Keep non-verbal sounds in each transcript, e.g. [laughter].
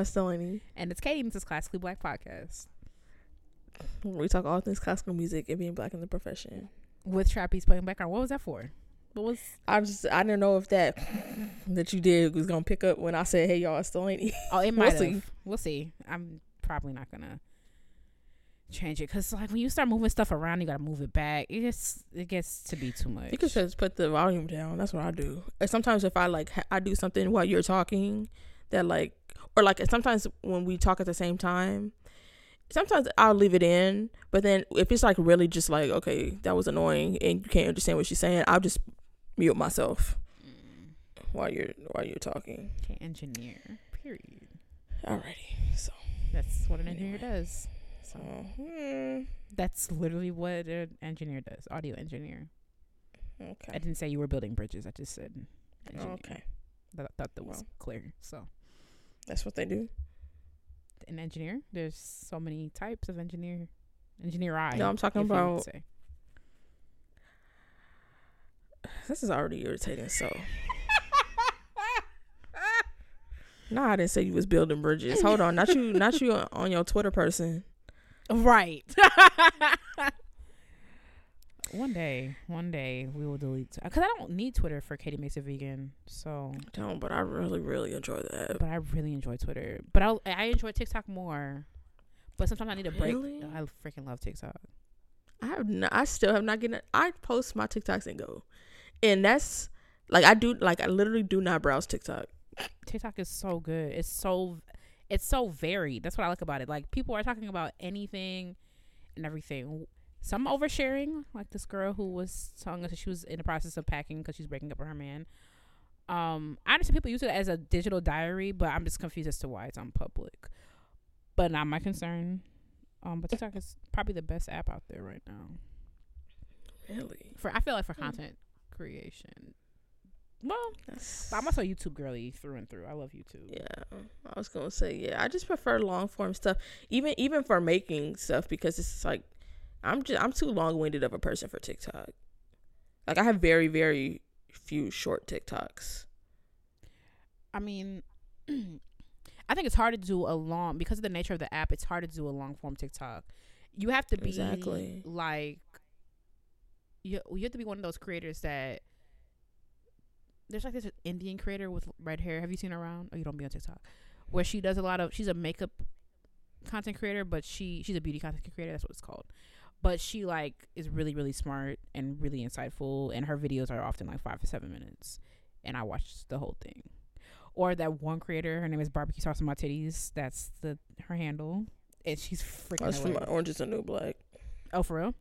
it's Delaney. And it's Katie, is Classically Black Podcast. We talk all things classical music and being black in the profession. With Trapeze playing background. What was that for? What was I just I didn't know if that that you did was gonna pick up when I said, "Hey y'all, it's Delaney." Oh, it [laughs] We'll might have. see. We'll see. I'm probably not gonna change it because like when you start moving stuff around, you gotta move it back. It just it gets to be too much. You can just put the volume down. That's what I do. And sometimes if I like ha- I do something while you're talking that like or like sometimes when we talk at the same time, sometimes I'll leave it in. But then if it's like really just like okay that was annoying and you can't understand what she's saying, I'll just mute myself Mm, while you're while you're talking. can't engineer. Period. Alrighty. So That's what an engineer does. so hmm, That's literally what an engineer does. Audio engineer. Okay. I didn't say you were building bridges. I just said engineer. Okay. That, thought that was Well. clear. So That's what they do. an engineer. There's so many types of engineer. Engineer I. No, I'm talking if you would about. [sighs] This is already irritating. So. [laughs] No, I didn't say you was building bridges. Hold on, not you, not you [laughs] on your Twitter person. Right. [laughs] one day, one day we will delete because I don't need Twitter for Katie Makes a Vegan. So, Don't, but I really, really enjoy that. but I really enjoy Twitter. But I I enjoy TikTok more. But sometimes I need a break. Really? I freaking love TikTok. I have, not, I still have not getting. I post my TikToks and go, and that's like I do. Like I literally do not browse TikTok. TikTok is so good. It's so it's so varied. That's what I like about it. Like people are talking about anything and everything. Some oversharing, like this girl who was telling us that she was in the process of packing because she's breaking up with her man. Um, I understand people use it as a digital diary, but I'm just confused as to why it's on public. But not my concern. Um, but TikTok is probably the best app out there right now Really, for. I feel like for content creation. Well, that's, I'm also a YouTube girly through and through. I love YouTube. yeah. I was gonna say yeah. I just prefer long form stuff, even even for making stuff because it's like I'm just I'm too long winded of a person for TikTok. Like I have very very few short TikToks. I mean, [clears throat] I think it's hard to do a long because of the nature of the app. It's hard to do a long form TikTok. You have to be Exactly. like you. You have to be one of those creators that there's like this Indian creator with red hair. Have you seen her around? Oh, you don't be on TikTok, where she does a lot of. She's a makeup content creator, but she she's a beauty content creator. That's what it's called. But she like is really really smart and really insightful, and her videos are often like five to seven minutes, and I watch the whole thing. Or that one creator, her name is Barbecue Sauce on My Titties. That's the her handle, and she's freaking. That's from. Orange is the New Black. oh, for real?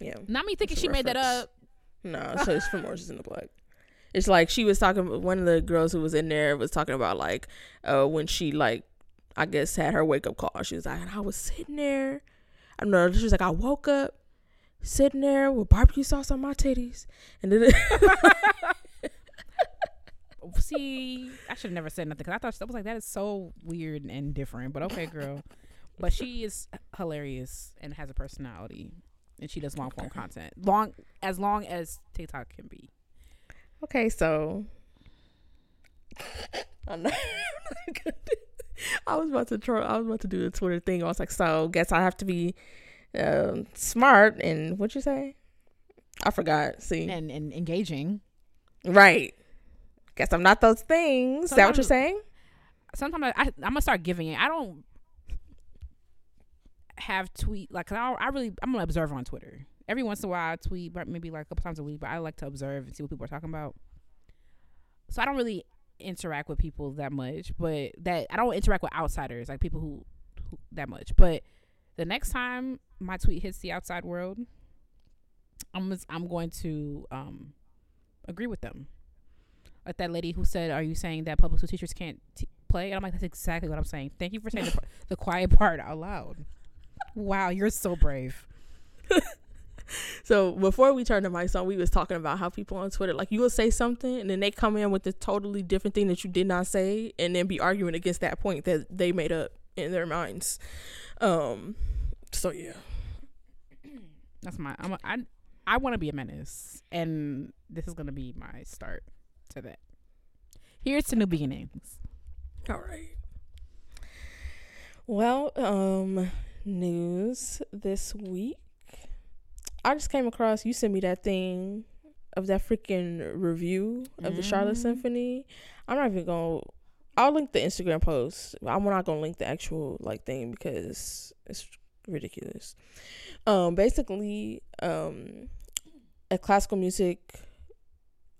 Yeah. Not me thinking a she made that up. No, so it's from Orange is in the Black. It's like she was talking. One of the girls who was in there was talking about like, uh, when she like, I guess had her wake up call. She was like, I was sitting there. I don't know. She was like, I woke up sitting there with barbecue sauce on my titties, and then [laughs] See, I should have never said nothing because I thought I was like that is so weird and different. But okay, girl. but she is hilarious and has a personality, and she does long form Okay. content, long as long as TikTok can be. okay, so [laughs] I'm not. [laughs] I was about to try. I was about to do the Twitter thing. I was like, so guess I have to be um, smart and what you say? I forgot. See, and and engaging. Right. Guess I'm not those things. Is that what you're saying? Sometimes I, I I'm gonna start giving it. I don't have tweet like 'cause I, I really I'm gonna observe on Twitter. Every once in a while I tweet, but maybe like a couple times a week. But I like to observe and see what people are talking about. So I don't really interact with people that much, but that I don't interact with outsiders like people who, who that much. But the next time my tweet hits the outside world, I'm I'm going to um agree with them. Like that lady who said, "Are you saying that public school teachers can't t- play?" And I'm like, "That's exactly what I'm saying." Thank you for saying the, the quiet [laughs] part out loud. Wow, you're so brave. So before we turned the mics on, we was talking about how people on Twitter, like you will say something and then they come in with a totally different thing that you did not say, and then be arguing against that point that they made up in their minds. Um. So yeah. That's my. I'm a, I I want to be a menace, and this is gonna be my start to that. Here's to new beginnings. All right. Well, um, news this week. I just came across. You sent me that thing of that freaking review of the Charlotte Mhm. Symphony. I'm not even gonna. I'll link the Instagram post. I'm not gonna link the actual like thing because it's ridiculous. Um, basically, um, a classical music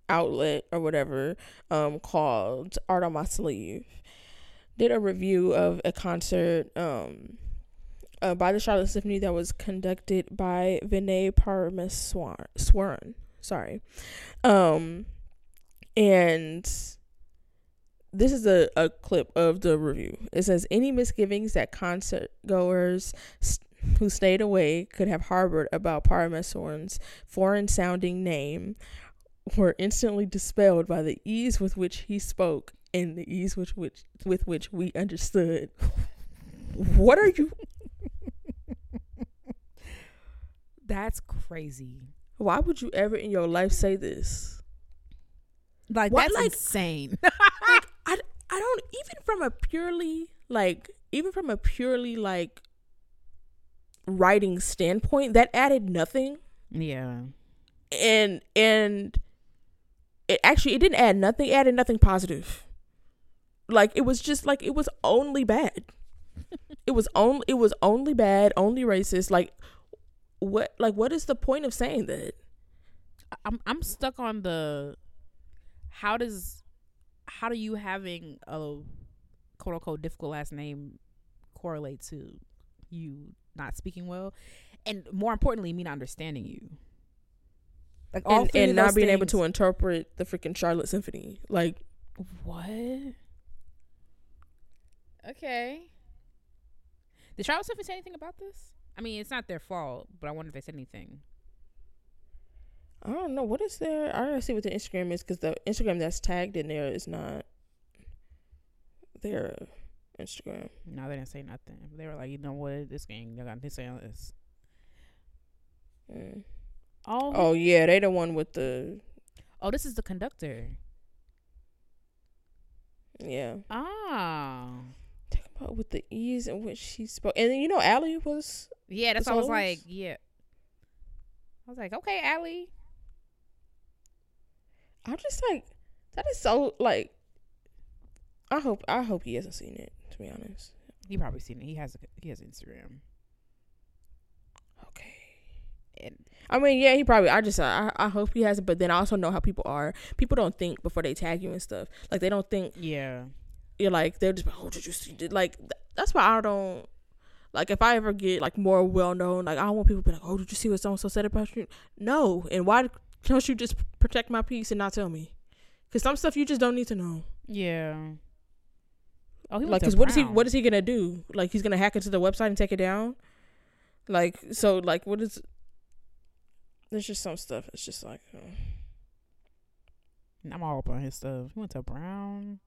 outlet or whatever, um, called Art on My Sleeve, did a review of a concert, um, uh, by the Charlotte Symphony that was conducted by Vinay Parameswaran. Sorry, um, and this is a, a clip of the review. It says any misgivings that concert goers st- who stayed away could have harbored about Parameswaran's foreign sounding name were instantly dispelled by the ease with which he spoke and the ease with which with which we understood. [laughs] What are you? That's crazy. Why would you ever in your life say this? Like What, that's like- insane. [laughs] I I don't even from a purely like even from a purely like writing standpoint that added nothing yeah. and and it actually it didn't add nothing it added nothing positive like it was just like it was only bad [laughs] it was only it was only bad only racist like what like what is the point of saying that? I'm I'm stuck on the how does how do you having a quote unquote difficult last name correlate to you not speaking well? And more importantly me not understanding you. Like all and, and not being able to interpret the freaking charlotte symphony. Like what? Okay. Did Charlotte Symphony say anything about this I mean it's not their fault but I wonder if they said anything I don't know what is there. I don't see what the Instagram is because the Instagram that's tagged in there is not their Instagram. no they didn't say nothing they were like you know what this game they got this and this Mm. oh Oh yeah, they the one with the Oh, this is the conductor. yeah. Ah. About with the ease in which she spoke, and then you know, Allie was Yeah, that's why I was like, yeah. I was like, okay, Allie. I'm just like that is so like. I hope I hope he hasn't seen it. To be honest. He probably seen it. He has a, he has Instagram. Okay. And I mean, yeah, he probably. I just, I, I hope he hasn't. But then I also know how people are. People don't think before they tag you and stuff. Like they don't think yeah. You're like they're just like, oh, did you see? Did, like th- that's why I don't. Like if I ever get like more well known, like I don't want people to be like, oh, did you see what so and so said about you? No, and why don't you just protect my peace and not tell me? Because some stuff you just don't need to know. Yeah. Oh, he like, because what is he? What is he gonna do? Like he's gonna hack into the website and take it down? Like so, like what is? There's just some stuff. It's just like. uh, I'm all up on his stuff. He went to Brown.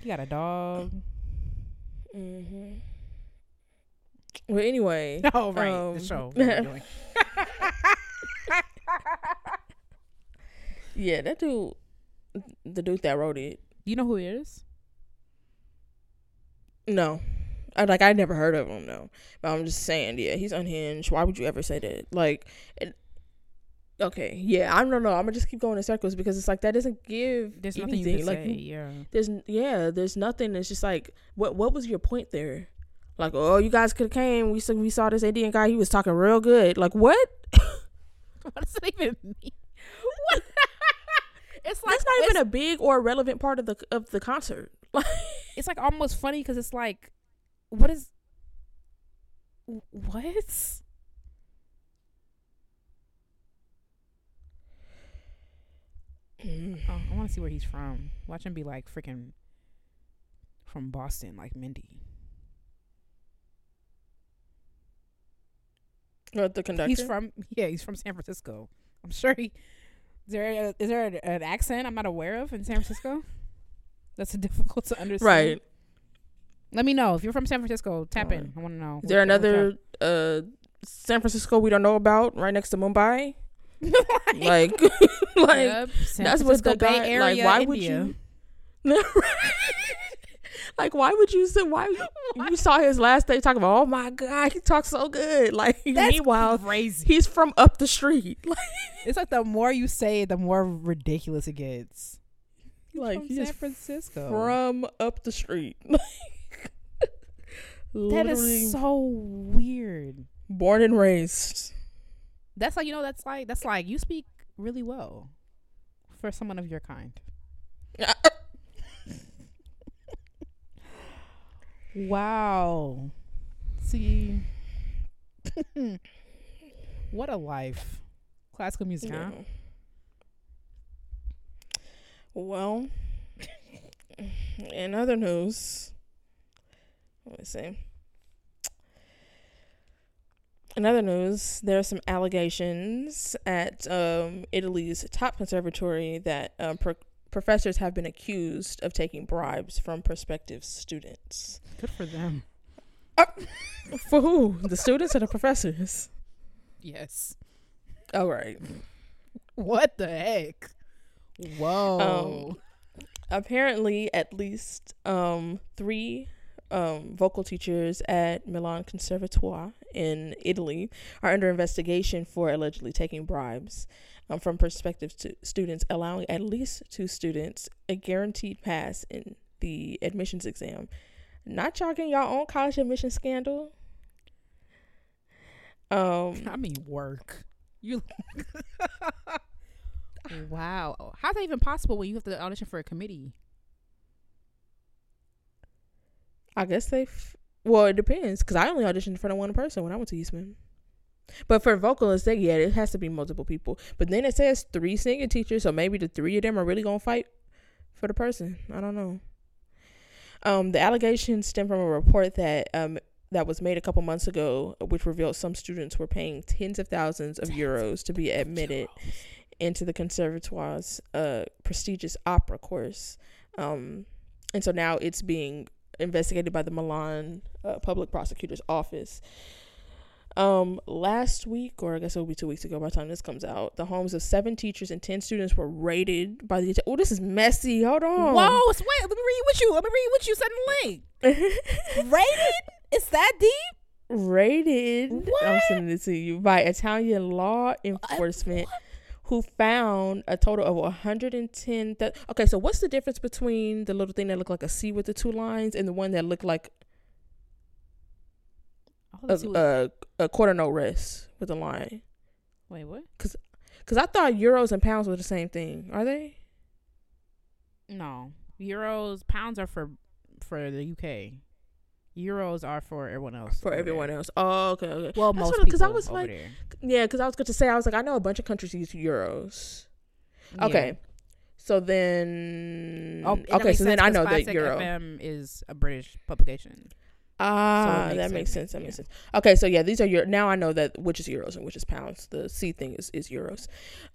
He got a dog. Mm-hmm. Well, anyway. [laughs] Oh, right. Um, the [laughs] show. Yeah, that dude, the dude that wrote it. you know who he is? No, I like I never heard of him. No, but I'm just saying, yeah, he's unhinged. Why would you ever say that? Like, it, okay, yeah, I don't know. I'm gonna just keep going in circles because it's like that doesn't give There's nothing you can like, say. you- yeah. there's yeah, there's nothing. It's just like, what what was your point there? Like, oh, you guys could have came. We saw we saw this Indian guy. He was talking real good. Like, what? [laughs] What does it even mean? [laughs] What? [laughs] it's like That's not even a big or relevant part of the of the concert. Like, it's like almost funny because it's like, what is, wh- what? Oh, I want to see where he's from. Watch him be like freaking from Boston, like Mindy. What, the conductor. He's from yeah, he's from San Francisco. I'm sure he. Is there a, is there a, an accent I'm not aware of in San Francisco? [laughs] That's difficult to understand. right. Let me know if you're from San Francisco. Tap Alright. in. I want to know. Is there another uh San Francisco we don't know about right next to Mumbai? [laughs] Like, like [laughs] Yep, that's what Francisco the guy. Area, like, why India. would you? like, [laughs] like, why would you say? Why you saw his last day talking about? Oh my god, he talks so good. Like, That's meanwhile, crazy. he's from up the street. Like, It's like the more you say it, the more ridiculous it gets. like from he's San Francisco. from up the street. that Literally so weird. born and raised. That's like you know. That's like that's like you speak really well for someone of your kind. Wow. See, [laughs] what a life. Classical music, huh? Yeah. Well, [laughs] in other news, let me see. In other news, there are some allegations at um, Italy's top conservatory that um, pro- professors have been accused of taking bribes from prospective students. Good for them. For who? The students or the professors? Yes. All right. What the heck? Whoa. apparently at least um three um vocal teachers at Milan Conservatoire in Italy are under investigation for allegedly taking bribes um, from prospective stu- students allowing at least two students a guaranteed pass in the admissions exam not y'all getting your own college admission scandal um I mean, work. You. [laughs] wow. How's that even possible when you have to audition for a committee? I guess they. F- well, it depends because I only auditioned in front of one person when I went to Eastman. But for vocalists, they yeah, it has to be multiple people. But then it says three singing teachers, so maybe the three of them are really gonna fight for the person. I don't know. Um, the allegations stem from a report that um that was made a couple months ago, which revealed some students were paying tens of thousands of euros to be admitted into the conservatoire's uh prestigious opera course. Um, and so now it's being investigated by the Milan uh, public prosecutor's office. Um, last week, or I guess it will be two weeks ago by the time this comes out, the homes of seven teachers and ten students were raided by the. Oh, this is messy. Hold on. Whoa, wait, let me read what you. Let me read what you sent in the link. [laughs] Rated? It's that deep? raided. I'm sending it to you by Italian law enforcement, who found a total of 110. Th- okay, so what's the difference between the little thing that looked like a C with the two lines and the one that looked like a, let's see what- a, a quarter note rest with a line? wait, what? Because I thought euros and pounds were the same thing. Are they? No, euros, pounds are for for the UK. Euros are for everyone else. For everyone there. else. Oh, okay, okay. Well, That's most 'cause I was like- there. Yeah, because I was going to say, I was like, I know a bunch of countries use euros. Yeah. Okay. So then, Oh, okay. So then I know that euro. FM is a British publication. Ah, makes that makes sense, sense. That yeah. makes sense. Okay, so yeah, these are your. Now I know that which is euros and which is pounds. The C thing is is euros.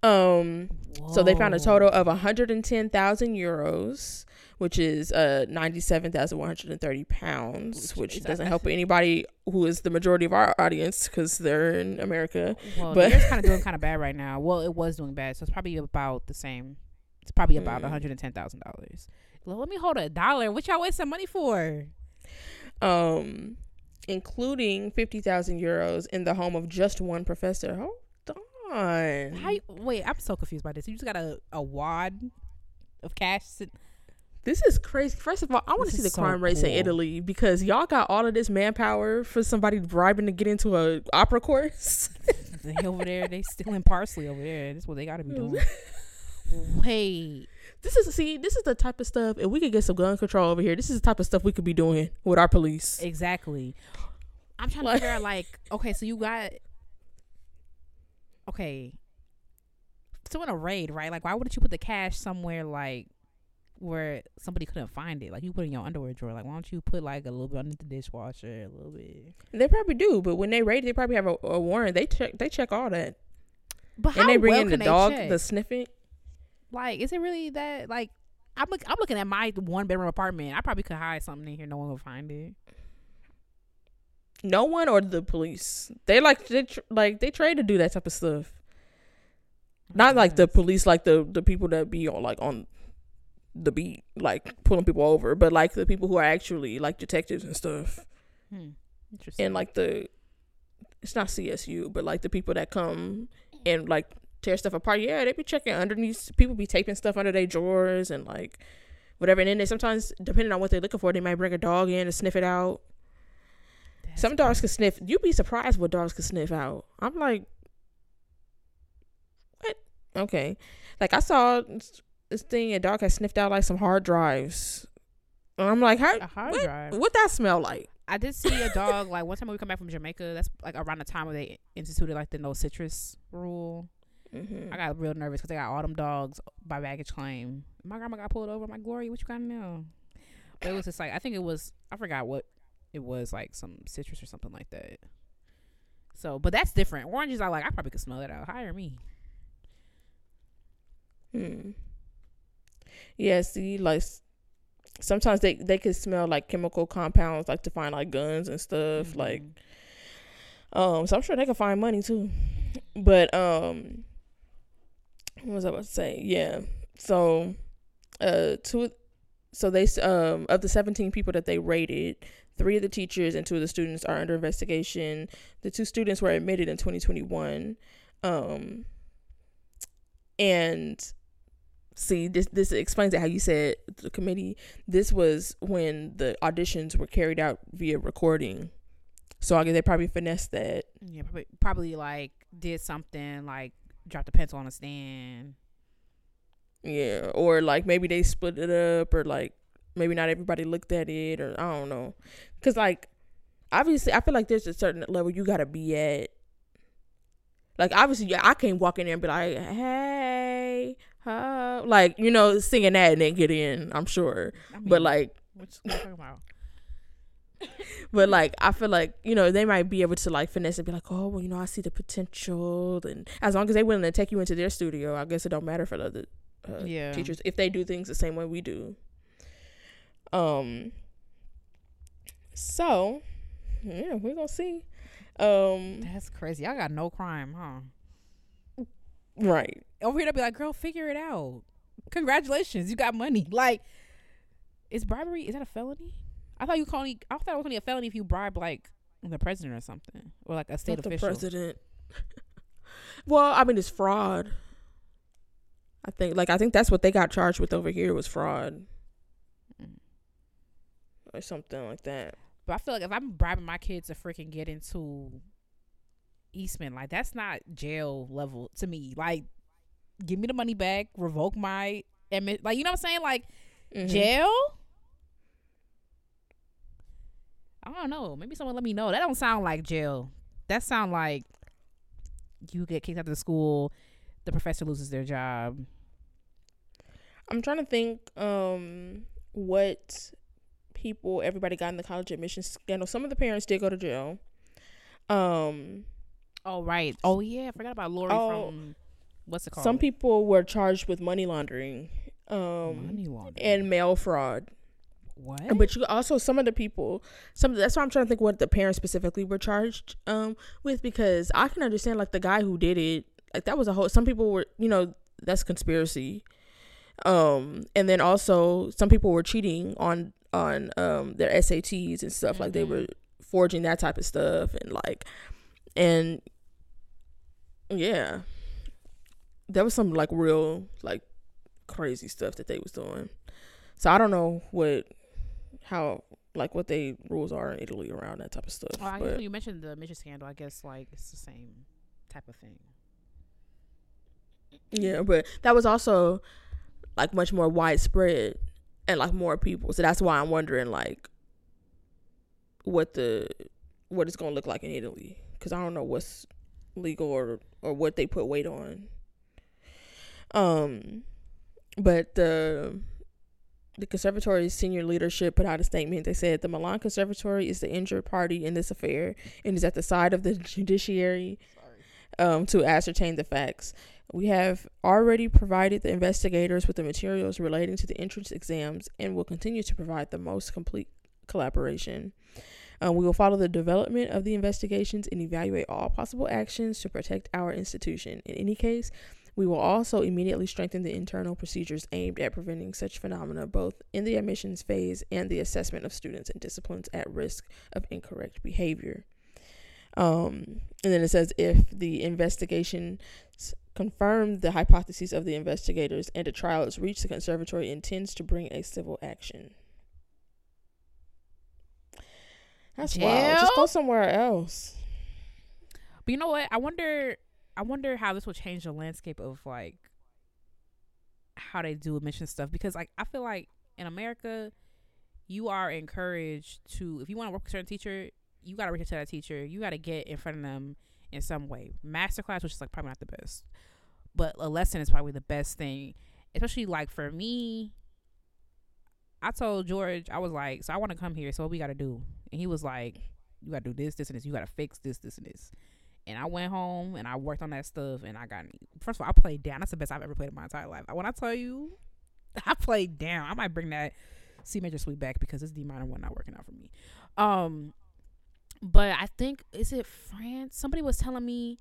Um, so they found a total of 110,000 euros, which is uh 97,130 pounds, Which which doesn't help anybody who is the majority of our audience because they're in America. Well, but- but, kind of doing [laughs] kind of bad right now. Well, it was doing bad, so it's probably about the same. It's probably about Mm. one hundred and ten thousand dollars. Well, let me hold a dollar. What y'all waste some money for? Um, including 50,000 euros in the home of just one professor. Hold on. How? You, wait, I'm so confused by this. You just got a, a wad of cash. Sit, This is crazy. First of all, I want to see the so crime rates in. Italy because y'all got all of this manpower for somebody bribing to get into a opera course. they over there, they stealing parsley over there. That's what they got to be doing. [laughs] Wait, this is see, this is the type of stuff. If we could get some gun control over here, this is the type of stuff we could be doing with our police. exactly. I'm trying to figure out like, okay, so you got, okay, so in a raid, right? Like, why wouldn't you put the cash somewhere like where somebody couldn't find it? Like, you put it in your underwear drawer. Like, why don't you put like a little bit under the dishwasher, a little bit? They probably do, but when they raid, they probably have a, a warrant. They check. They check all that, But how and they bring well in the dog, check? the sniffing. Like, is it really that? Like, I'm look, I'm looking at my one bedroom apartment. I probably could hide something in here. No one will find it. No one or the police. They like they tr- like they try to do that type of stuff. Not like the police, like the the people that be on like on the beat, like pulling people over, but like the people who are actually like detectives and stuff, Hmm. Interesting. and like the it's not CSU, but like the people that come and like tear stuff apart. Yeah, they be checking underneath. People be taping stuff under their drawers and like whatever. And then they sometimes, depending on what they're looking for, they might bring a dog in to sniff it out. That's Some dogs can sniff. You'd be surprised what dogs can sniff out. I'm like, what? Okay. Like I saw this- thing a dog had sniffed out like some hard drives. And I'm like, how? a hard what, drive. what that smell like? I did see a dog like one time when we come back from Jamaica. That's like around the time where they instituted like the no citrus rule. Mm-hmm. I got real nervous because they got all them dogs by baggage claim. My grandma got pulled over. I'm like, Glory, what you got now? But it was just like I think it was I forgot what it was like some citrus or something like that. So, but that's different. Oranges, I like. I probably could smell that out. Hire me. Hmm. Yeah, see, like sometimes they they can smell like chemical compounds, like to find like guns and stuff. Like, Mhm. um, so I'm sure they can find money too. But um, what was I about to say? Yeah. So, uh, two. So they um of the 17 people that they rated, three of the teachers and two of the students are under investigation. The two students were admitted in 2021. Um, and see this this explains it how you said the committee this was when the auditions were carried out via recording. So i guess they probably finessed that. Yeah, probably, probably like did something like dropped a pencil on a stand. yeah or like maybe they split it up or like maybe not everybody looked at it or i don't know. Because like obviously i feel like there's a certain level you gotta be at. Like obviously yeah, i can't walk in there and be like hey uh, like you know singing that and then get in i'm sure I but mean, like what you talking about? [laughs] But like I feel like you know they might be able to like finesse and be like, oh well, you know I see the potential, and as long as they willing to take you into their studio, I guess it don't matter for the other uh, Yeah. teachers if they do things the same way we do. Um. So, yeah, we're gonna see. Um. That's crazy. Y'all got no crime, huh? Right. Over here, they'll be like, "Girl, figure it out. Congratulations, you got money." Like, is bribery is that a felony? I thought you could only. I thought it was only a felony if you bribe like the president or something, or like a state Not the official. president. [laughs] well, I mean, it's fraud. I think, like, I think that's what they got charged with over here was fraud Mm. or something like that. But I feel like if I'm bribing my kids to freaking get into Eastman, like that's not jail level to me. Like, give me the money back, revoke my admit. Like, you know what I'm saying? Like Mhm. jail. I don't know. Maybe someone let me know. That don't sound like jail. That sound like you get kicked out of the school. The professor loses their job. I'm trying to think um what people everybody got in the college admissions scandal. Some of the parents did go to jail. Um Oh right. Oh yeah. I forgot about Lori Oh, from what's it called? some people were charged with money laundering um money laundering. and mail fraud. what? But you also some of the people, some that's why I'm trying to think what the parents specifically were charged um with because I can understand like the guy who did it, like that was a whole. Some people were, you know, that's conspiracy. Um, and then also some people were cheating on on um their SATs and stuff like they Mhm. were forging that type of stuff and like and yeah, there was some like real like crazy stuff that they was doing. So I don't know what how like what they rules are in Italy around that type of stuff. Oh, I guess you mentioned the Mitchell scandal, I guess like it's the same type of thing. yeah, but that was also like much more widespread and like more people. So that's why I'm wondering like what the what it's gonna look like in Italy because I don't know what's legal or or what they put weight on. Um, but the the conservatory's senior leadership put out a statement. They said the Milan Conservatory is the injured party in this affair and is at the side of the [laughs] judiciary um, to ascertain the facts. We have already provided the investigators with the materials relating to the entrance exams and will continue to provide the most complete collaboration. Um, we will follow the development of the investigations and evaluate all possible actions to protect our institution. In any case, We will also immediately strengthen the internal procedures aimed at preventing such phenomena both in the admissions phase and the assessment of students and disciplines at risk of incorrect behavior. Um, and then it says if the investigation confirm the hypotheses of the investigators and a trial is reached, the conservatory intends to bring a civil action. That's wild. Just go somewhere else. But you know what? I wonder. I wonder how this will change the landscape of like how they do admission stuff because like I feel like in America, you are encouraged to if you want to work with a certain teacher, you got to reach out to that teacher. You got to get in front of them in some way. Masterclass, which is like probably not the best, but a lesson is probably the best thing. Especially like for me, I told George I was like, so I want to come here. So what we got to do? And he was like, you got to do this, this, and this. You got to fix this, this, and this. And I went home and I worked on that stuff and I got first of all I played down. That's the best I've ever played in my entire life. When I tell you, [laughs] I played down. I might bring that C major suite back because this D minor one not working out for me. Um, but I think is it France? Somebody was telling me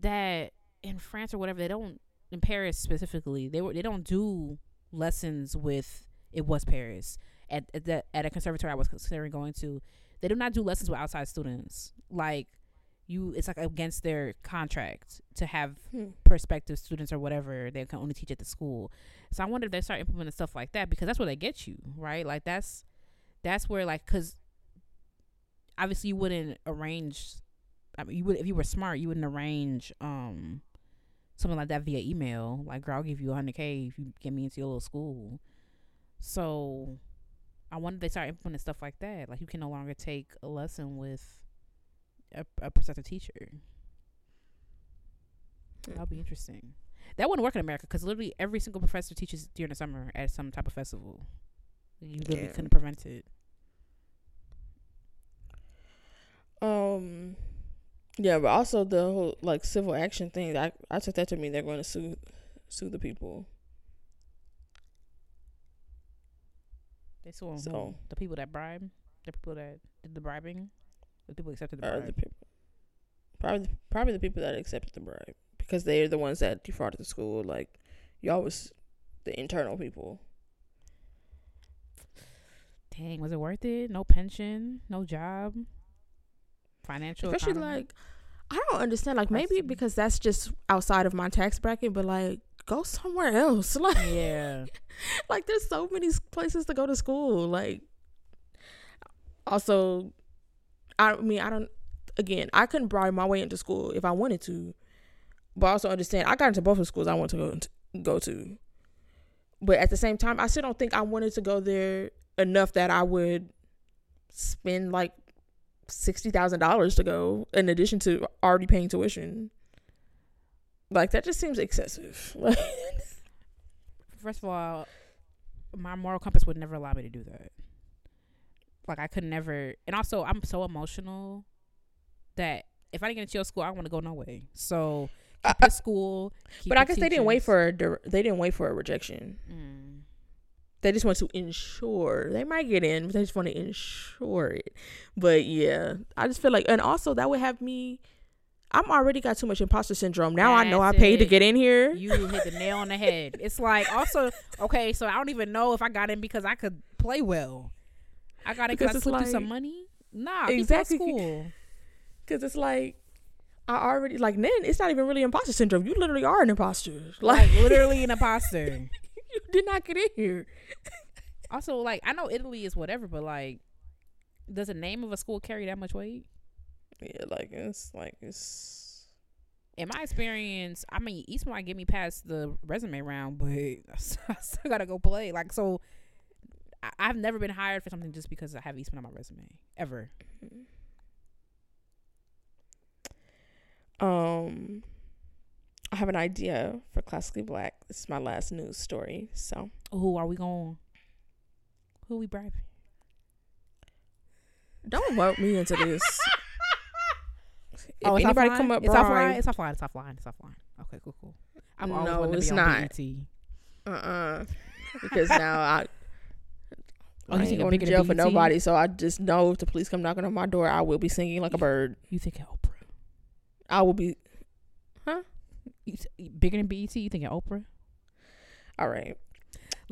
that in France or whatever they don't in Paris specifically they were they don't do lessons with it was Paris. At at, the, at a conservatory I was considering going to. They do not do lessons with outside students. Like you it's like against their contract to have hmm. prospective students or whatever they can only teach at the school. So i wonder if they start implementing stuff like that because that's where they get you right? Like that's that's where like because obviously you wouldn't arrange i mean you would if you were smart you wouldn't arrange um something like that via email. Like girl i'll give you 100k if you get me into your little school so i wonder if they start implementing stuff like that like you can no longer take a lesson with a, a prospective teacher. That'll be interesting. That wouldn't work in America because literally every single professor teaches during the summer at some type of festival. You literally yeah. couldn't prevent it. Um, yeah, but also the whole like civil action thing. I I took that to mean they're going to sue sue the people. They so, the people that bribe, the people that did the bribing. The people accepted the bribe. The people, probably, probably the people that accepted the bribe because they're the ones that defrauded the school. Like, y'all was the internal people. Dang, was it worth it? No pension, no job, financial. Especially economy. like, I don't understand. Like, maybe because that's just outside of my tax bracket, but like, go somewhere else. [laughs] Like, yeah, [laughs] like there's so many places to go to school. Like, also I mean, I don't. Again, I couldn't bribe my way into school if I wanted to, but I also understand I got into both of the schools I want to go to, go to. But at the same time, I still don't think I wanted to go there enough that I would spend like sixty thousand dollars to go in addition to already paying tuition. Like that just seems excessive. [laughs] First of all, my moral compass would never allow me to do that. Like I could never, and also I'm so emotional that if I didn't get into your school, I want to go no way. So keep uh, school. Keep but I guess teachers. they didn't wait for a they didn't wait for a rejection. Mm. They just want to ensure they might get in, but they just want to ensure it. But yeah, I just feel like, and also that would have me. I'm already got too much imposter syndrome. Now That's I know I paid it. to get in here. You hit the nail on the head. It's like also okay, so I don't even know if I got in because I could play well. I gotta because it's like, some money. Nah, exactly. Because it's like I already like then it's not even really imposter syndrome. You literally are an imposter. Like, like literally an [laughs] imposter. you did not get in here. also, like I know Italy is whatever, but like, does the name of a school carry that much weight? Yeah, like it's like it's. In my experience, I mean, Eastman might get me past the resume round, but [laughs] I still gotta go play. Like, so I, have never been hired for something just because I have Eastman on my resume ever. Um, I have an idea for classically black. This is my last news story. So, who are we going? Who are we bribing? Don't vote me into this. [laughs] if oh, anybody offline? come up, it's offline. It's offline. It's offline. It's offline. Okay, cool, cool. I'm no, always it's not. Uh uh Because now I [laughs] Oh, I ain't going to jail for nobody, so I just know if the police come knocking on my door, I will be singing like a bird. You think Oprah? I will be, huh? You, s- bigger than BET? You thinking Oprah? All right.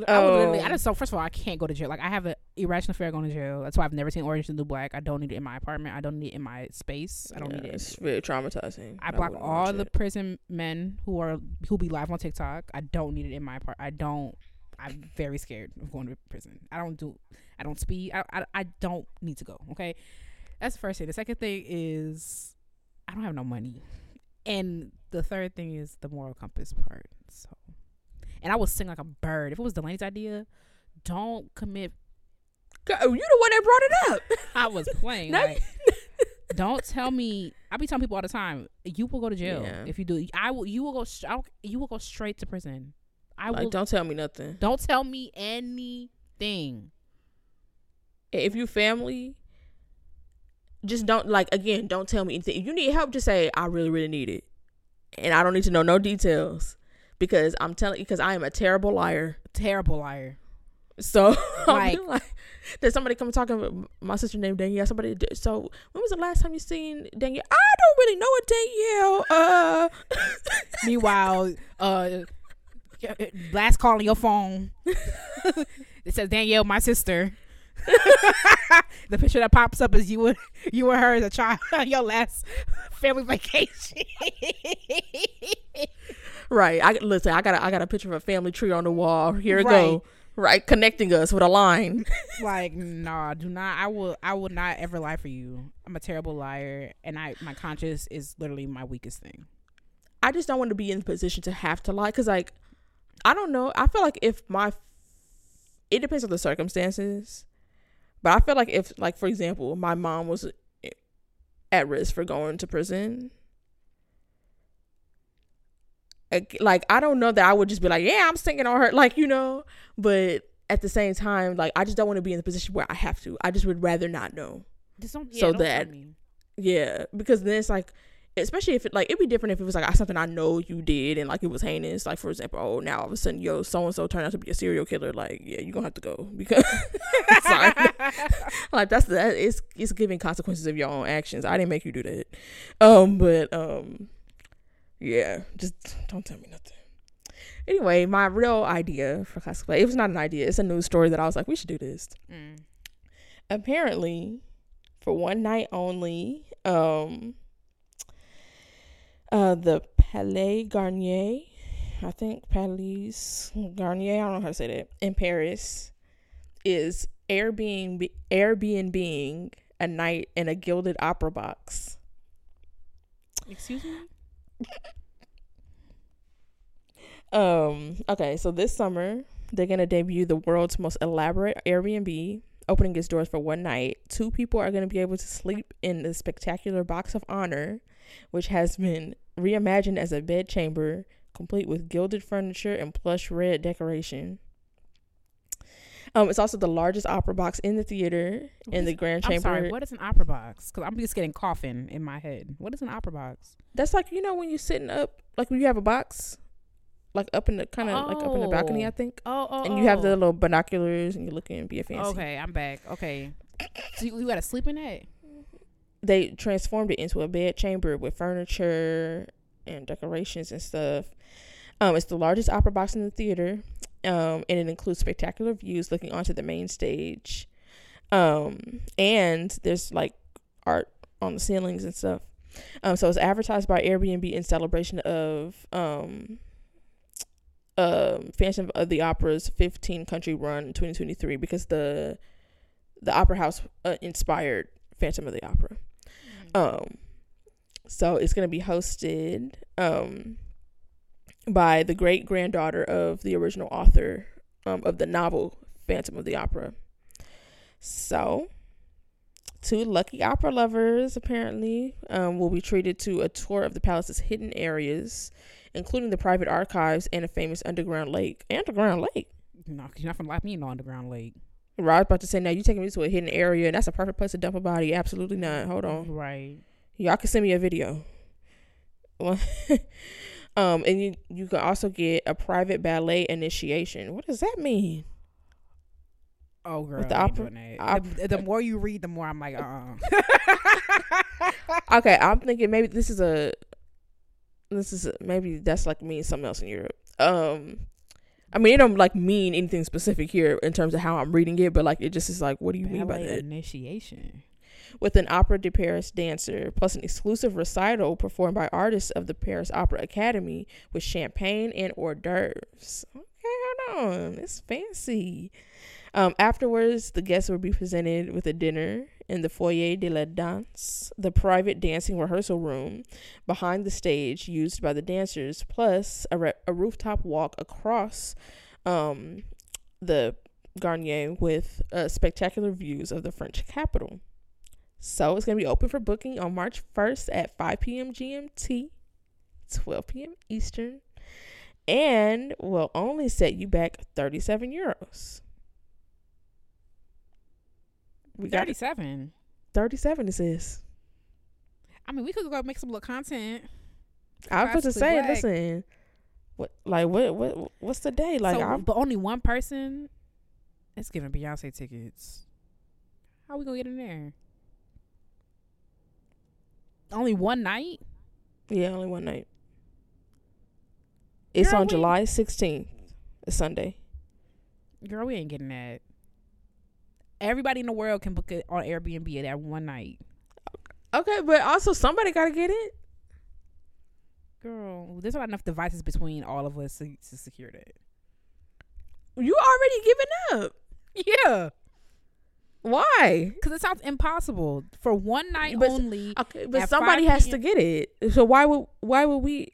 I would literally, I Um, just so first of all, I can't go to jail. Like I have an irrational fear of going to jail. That's why I've never seen Orange is the New Black. I don't need it in my apartment. I don't need it in my space. I don't Yeah, need it. It's very traumatizing. I block wouldn't all the it. prison men who are who be live on TikTok. I don't need it in my part. I don't. I'm very scared of going to prison. I don't do. I don't speed. I, I I don't need to go. Okay, that's the first thing. The second thing is I don't have no money, and the third thing is the moral compass part. And I will sing like a bird. If it was Delaney's idea, don't commit. God, oh, you the one that brought it up. I was playing. [laughs] Like, [laughs] don't tell me. I be telling people all the time. You will go to jail Yeah. if you do. I will. You will go. I'll- You will go straight to prison. I Like, will. don't tell me nothing. Don't tell me anything. If you family, just don't like again. Don't tell me anything. If you need help, just say I really, really need it, and I don't need to know no details because I'm telling you, because I am a terrible liar. Terrible liar. So [laughs] Like- like, there's somebody come talking about my sister named Danielle. Somebody. did- So when was the last time you seen Danielle? I don't really know a Danielle. Uh, [laughs] Meanwhile, uh, last call on your phone. it says Danielle, my sister. [laughs] the picture that pops up is you and you and her as a child on your last family vacation. Right. I listen. I got a, I got a picture of a family tree on the wall. Here it Right. go. Right, connecting us with a line. [laughs] like, nah, do not. I will. I will not ever lie for you. I'm a terrible liar, and I my conscience is literally my weakest thing. I just don't want to be in the position to have to lie because, like, I don't know. I feel like if my, it depends on the circumstances, but I feel like if, like, for example, my mom was at risk for going to prison, like, I don't know that I would just be like, yeah, I'm singing on her, like, you know, but at the same time, like, I just don't want to be in the position where I have to. I just would rather not know. Just don't. So don't that-. Yeah, because then it's like, especially if it like it'd be different if it was like something I know you did and like it was heinous. Like for example, oh now all of a sudden yo so and so turned out to be a serial killer. Like yeah, you are gonna have to go because [laughs] [laughs] like that's that it's it's giving consequences of your own actions. I didn't make you do that. Um, but um, yeah, just don't tell me nothing. Anyway, my real idea for cosplay it was not an idea. It's a news story that I was like we should do this Mm. apparently for one night only um uh the palais garnier i think palais garnier i don't know how to say that in paris is airbnb airbnb a night in a gilded opera box Excuse me. Um, okay, so this summer they're gonna debut the world's most elaborate Airbnb, opening its doors for one night. Two people are gonna be able to sleep in the spectacular box of honor, which has been reimagined as a bed chamber, complete with gilded furniture and plush red decoration. Um, it's also the largest opera box in the theater in the grand I'm chamber. sorry. What is an opera box? Because I'm just getting coughing in my head. What is an opera box? That's like you know when you're sitting up, like when you have a box, like up in the kind of like up in the balcony, Oh. I think. Oh, oh, and you have the oh. little binoculars and you're looking be a fancy. Okay, I'm back. Okay, so you, you got to sleep in that. They transformed it into a bed chamber with furniture and decorations and stuff. Um, it's the largest opera box in the theater, um, and it includes spectacular views looking onto the main stage. Um, and there's like art on the ceilings and stuff. Um, so it's advertised by Airbnb in celebration of um, um, Phantom of the Opera's 15 country run in 2023 because the the opera house uh, inspired Phantom of the Opera. Um, so it's gonna be hosted um by the great granddaughter of the original author um, of the novel Phantom of the Opera. So, two lucky opera lovers apparently um, will be treated to a tour of the palace's hidden areas, including the private archives and a famous underground lake. Underground lake. No, you're not from like me in the underground lake. Right, I was about to say now you're taking me to a hidden area and that's a perfect place to dump a body. Absolutely not. Hold on. Right. Y'all can send me a video. [laughs] Um, and you you can also get a private ballet initiation. What does that mean? Oh, girl. With the opera- op- the, the more you read, the more I'm like, uh. uh [laughs] Okay, I'm thinking maybe this is a this is maybe that's like means something else in Europe. Um, I mean, it don't like mean anything specific here in terms of how I'm reading it, but like it just is like, what do you mean by that? initiation. With an Opera de Paris dancer, plus an exclusive recital performed by artists of the Paris Opera Academy with champagne and hors d'oeuvres. Okay, hold on, it's fancy. Um, afterwards, the guests will be presented with a dinner in the foyer de la danse, the private dancing rehearsal room behind the stage used by the dancers, plus a, re- a rooftop walk across um, the Garnier with uh, spectacular views of the French capital. So it's going to be open for booking on March 1st at 5 p.m. GMT, 12 p.m. Eastern, and will only set you back 37 euros. We got it. 37. 37 it says. I mean, we could go make some little content. I was about to say, black. listen, what like what what what's the day like? so, I'm, but only one person is giving Beyonce tickets. How we gonna get in there? Only one night? yeah, only one night. It's Girl, on we- July 16th, a Sunday. Girl, we ain't getting that. Everybody in the world can book it on Airbnb at that one night. Okay, but also somebody got to get it. Girl, there's not enough devices between all of us to, to secure that. You already giving up. [laughs] Yeah, Why? because it sounds impossible for one night But- only. Okay, but somebody has to get it. So why would why would we?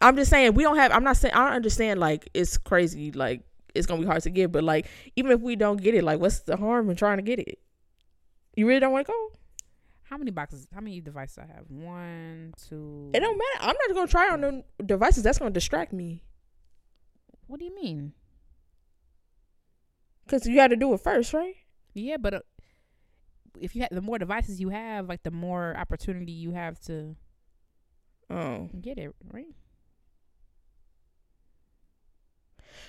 I'm just saying we don't have. I'm not saying I don't understand. Like it's crazy. Like it's gonna be hard to get. But like even if we don't get it, like what's the harm in trying to get it? You really don't want to go? How many boxes? How many devices I have? One, two. It don't matter. I'm not gonna try on the devices. That's gonna distract me. What do you mean? Cause you got to do it first, right? Yeah, but uh, if you have the more devices you have, like the more opportunity you have to Oh get it, right?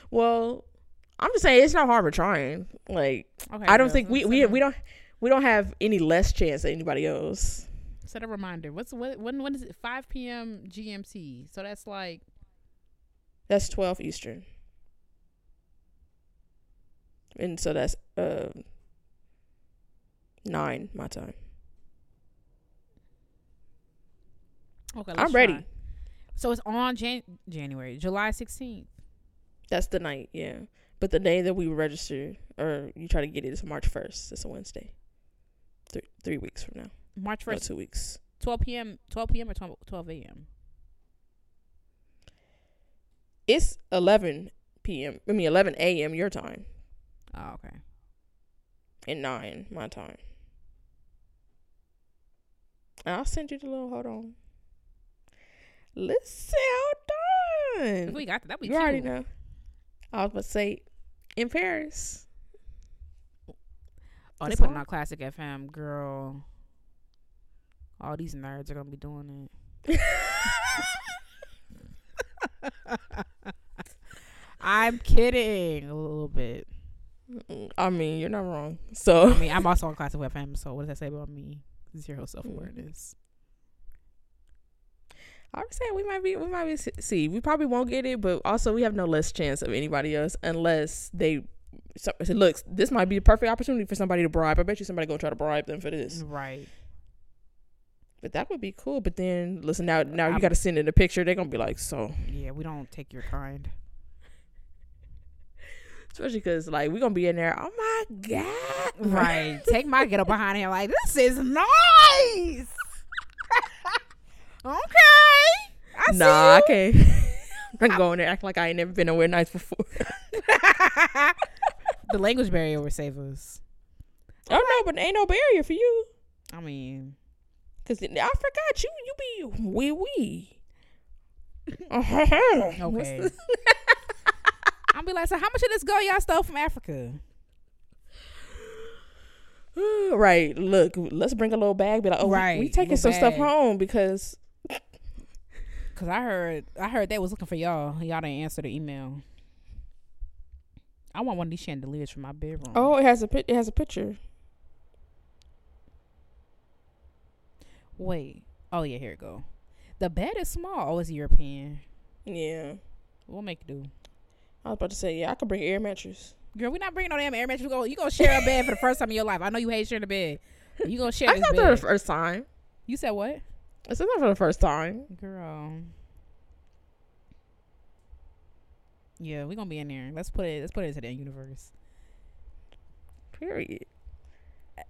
well, I'm just saying it's no harm in trying. Like Okay. I don't think we we we don't we don't have any less chance than anybody else. set a reminder. What's what? When when is it? Five p.m. GMT. So that's like That's 12 Eastern. And so that's uh 9 my time. okay. I'm ready. try. So it's on Jan- January, July sixteenth. That's the night, yeah. But the day that we register or you try to get it is March 1st. It's a Wednesday. 3 3 weeks from now. March No, first, 2 weeks. twelve p.m. Twelve p.m. or 12, 12 a.m. It's 11 p.m. I mean 11 a.m. your time Oh, okay. and 9 my time. I'll send you the little hold on. Listen, hold If on. we got that, be You already know. I was about to say in Paris. Oh, they putting out classic FM, girl. All these nerds are gonna be doing it. [laughs] I'm kidding a little bit. I mean, you're not wrong. So I mean, I'm also on classic FM, so what does that say about me? Zero self awareness. Mm-hmm. I was saying we might be, we might be. See, we probably won't get it, but also we have no less chance of anybody else unless they. So, so looks, this might be the perfect opportunity for somebody to bribe. I bet you somebody gonna try to bribe them for this. Right. But that would be cool. But then, listen, now, now you I'm- got to send in a picture. They're gonna be like, so, Yeah, we don't take your kind. Especially because like we're gonna be in there. Oh my god! Right. Take my get up behind here like this is nice. [laughs] okay. I nah, I can't. [laughs] I'm not going there acting like I ain't never been nowhere nice before. [laughs] the language barrier would save us. oh no, but ain't no barrier for you. I mean, Cause I forgot you. You be wee wee. Okay. I'll be like, so how much of this go y'all stole from Africa? [sighs] right. Look, let's bring a little bag. Be like, oh, we- we, taking some stuff home because Cause I heard, I heard they was looking for y'all. Y'all didn't answer the email. I want one of these chandeliers for my bedroom. oh, it has a. It has a picture. Wait. Oh yeah, here it go. The bed is small. Oh, it's European. Yeah. We'll make do. I was about to say, yeah, I could bring air mattress. Girl, we're not bringing no damn air mattress. You go, you gonna share a bed for the first time in your life. I know you hate sharing a bed. You gonna share I this not for the first time. You said what? It's not for the first time. Girl. Yeah, we're gonna be in there. Let's put it let's put it into the universe. Period.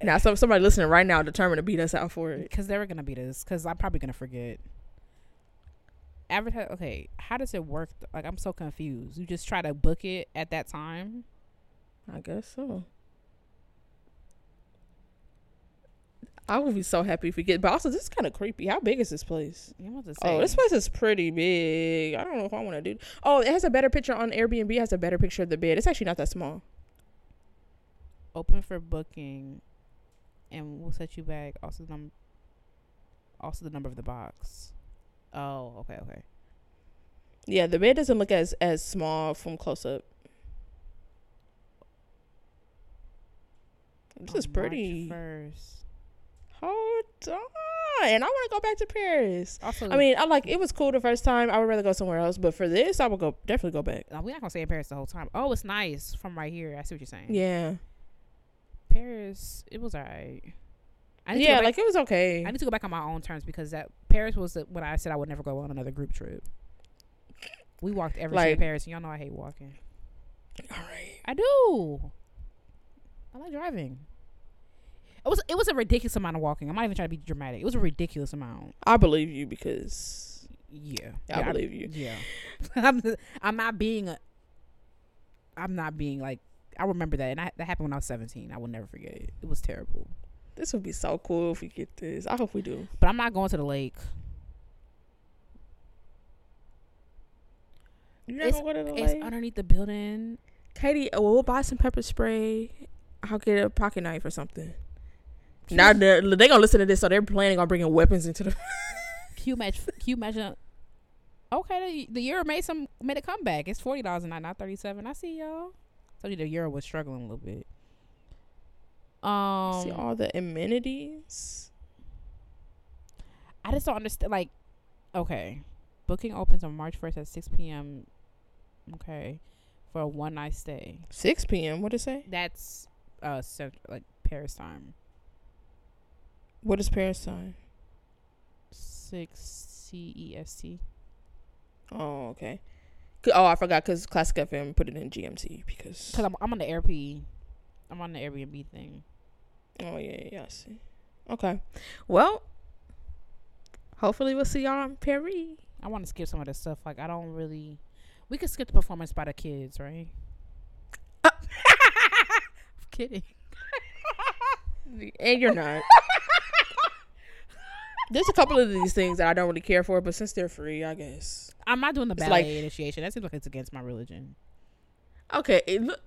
Now, some somebody listening right now determined to beat us out for it. Because they were gonna beat us. Because I'm probably gonna forget. Advertise. Okay, how does it work? Like, I'm so confused. You just try to book it at that time. I guess so. I would be so happy if we get. But also, this is kind of creepy. How big is this place? You want to say? Oh, this place is pretty big. I don't know if I want to do. Oh, it has a better picture on Airbnb. It has a better picture of the bed. It's actually not that small. open for booking, and we'll set you back. Also, the num- also the number of the box. Oh, okay, okay. Yeah, the bed doesn't look as as small from close up. This is pretty. First. Hold on, and I want to go back to Paris. Also, I mean, I like it was cool the first time. I would rather go somewhere else, but for this, I would go definitely go back. we're not gonna stay in Paris the whole time. Oh, it's nice from right here. I see what you're saying. Yeah, Paris, it was alright. I need to yeah, go back- like it was okay. I need to go back on my own terms because that Paris was the, when I said I would never go on another group trip. We walked every city Like- in Paris, and y'all know I hate walking. All right. I do. I like driving. It was it was a ridiculous amount of walking. I'm not even trying to be dramatic. It was a ridiculous amount. I believe you because Yeah, I Yeah, believe you. Yeah, [laughs] I'm I'm not being a. I'm not being like I remember that, and I, that happened when I was 17. I will never forget it. It was terrible. This would be so cool if we get this. I hope we do. But I'm not going to the lake. You're not It's- gonna go to the It's lake? underneath the building. Katie, uh, we'll buy some pepper spray. I'll get a pocket knife or something. Now they're they gonna listen to this, so they're planning on bringing weapons into the. [laughs] Imagine? Can you imagine? Okay, the, the euro made some made a comeback. It's forty dollars a night, not thirty seven. I see y'all. Told you the euro was struggling a little bit. Um, See all the amenities. I just don't understand. Like, okay, booking opens on March first at six p.m. Okay, for a one night stay. Six p.m. What did it say? That's uh cent- like Paris time. What is Paris time? Six C E S T. Oh, okay. Oh, I forgot because Classic FM put it in GMT because. Cause I'm I'm on the Airbnb. I'm on the Airbnb thing. Oh yeah, yeah, I see. Okay. Well, hopefully we'll see y'all in Paris. I want to skip some of the stuff. Like I don't really. We could skip the performance by the kids, right? Uh. [laughs] I'm kidding. And you're not. There's a couple of these things that I don't really care for, but since they're free, I guess. I'm not doing the ballet like- initiation. That seems like it's against my religion. Okay, it look,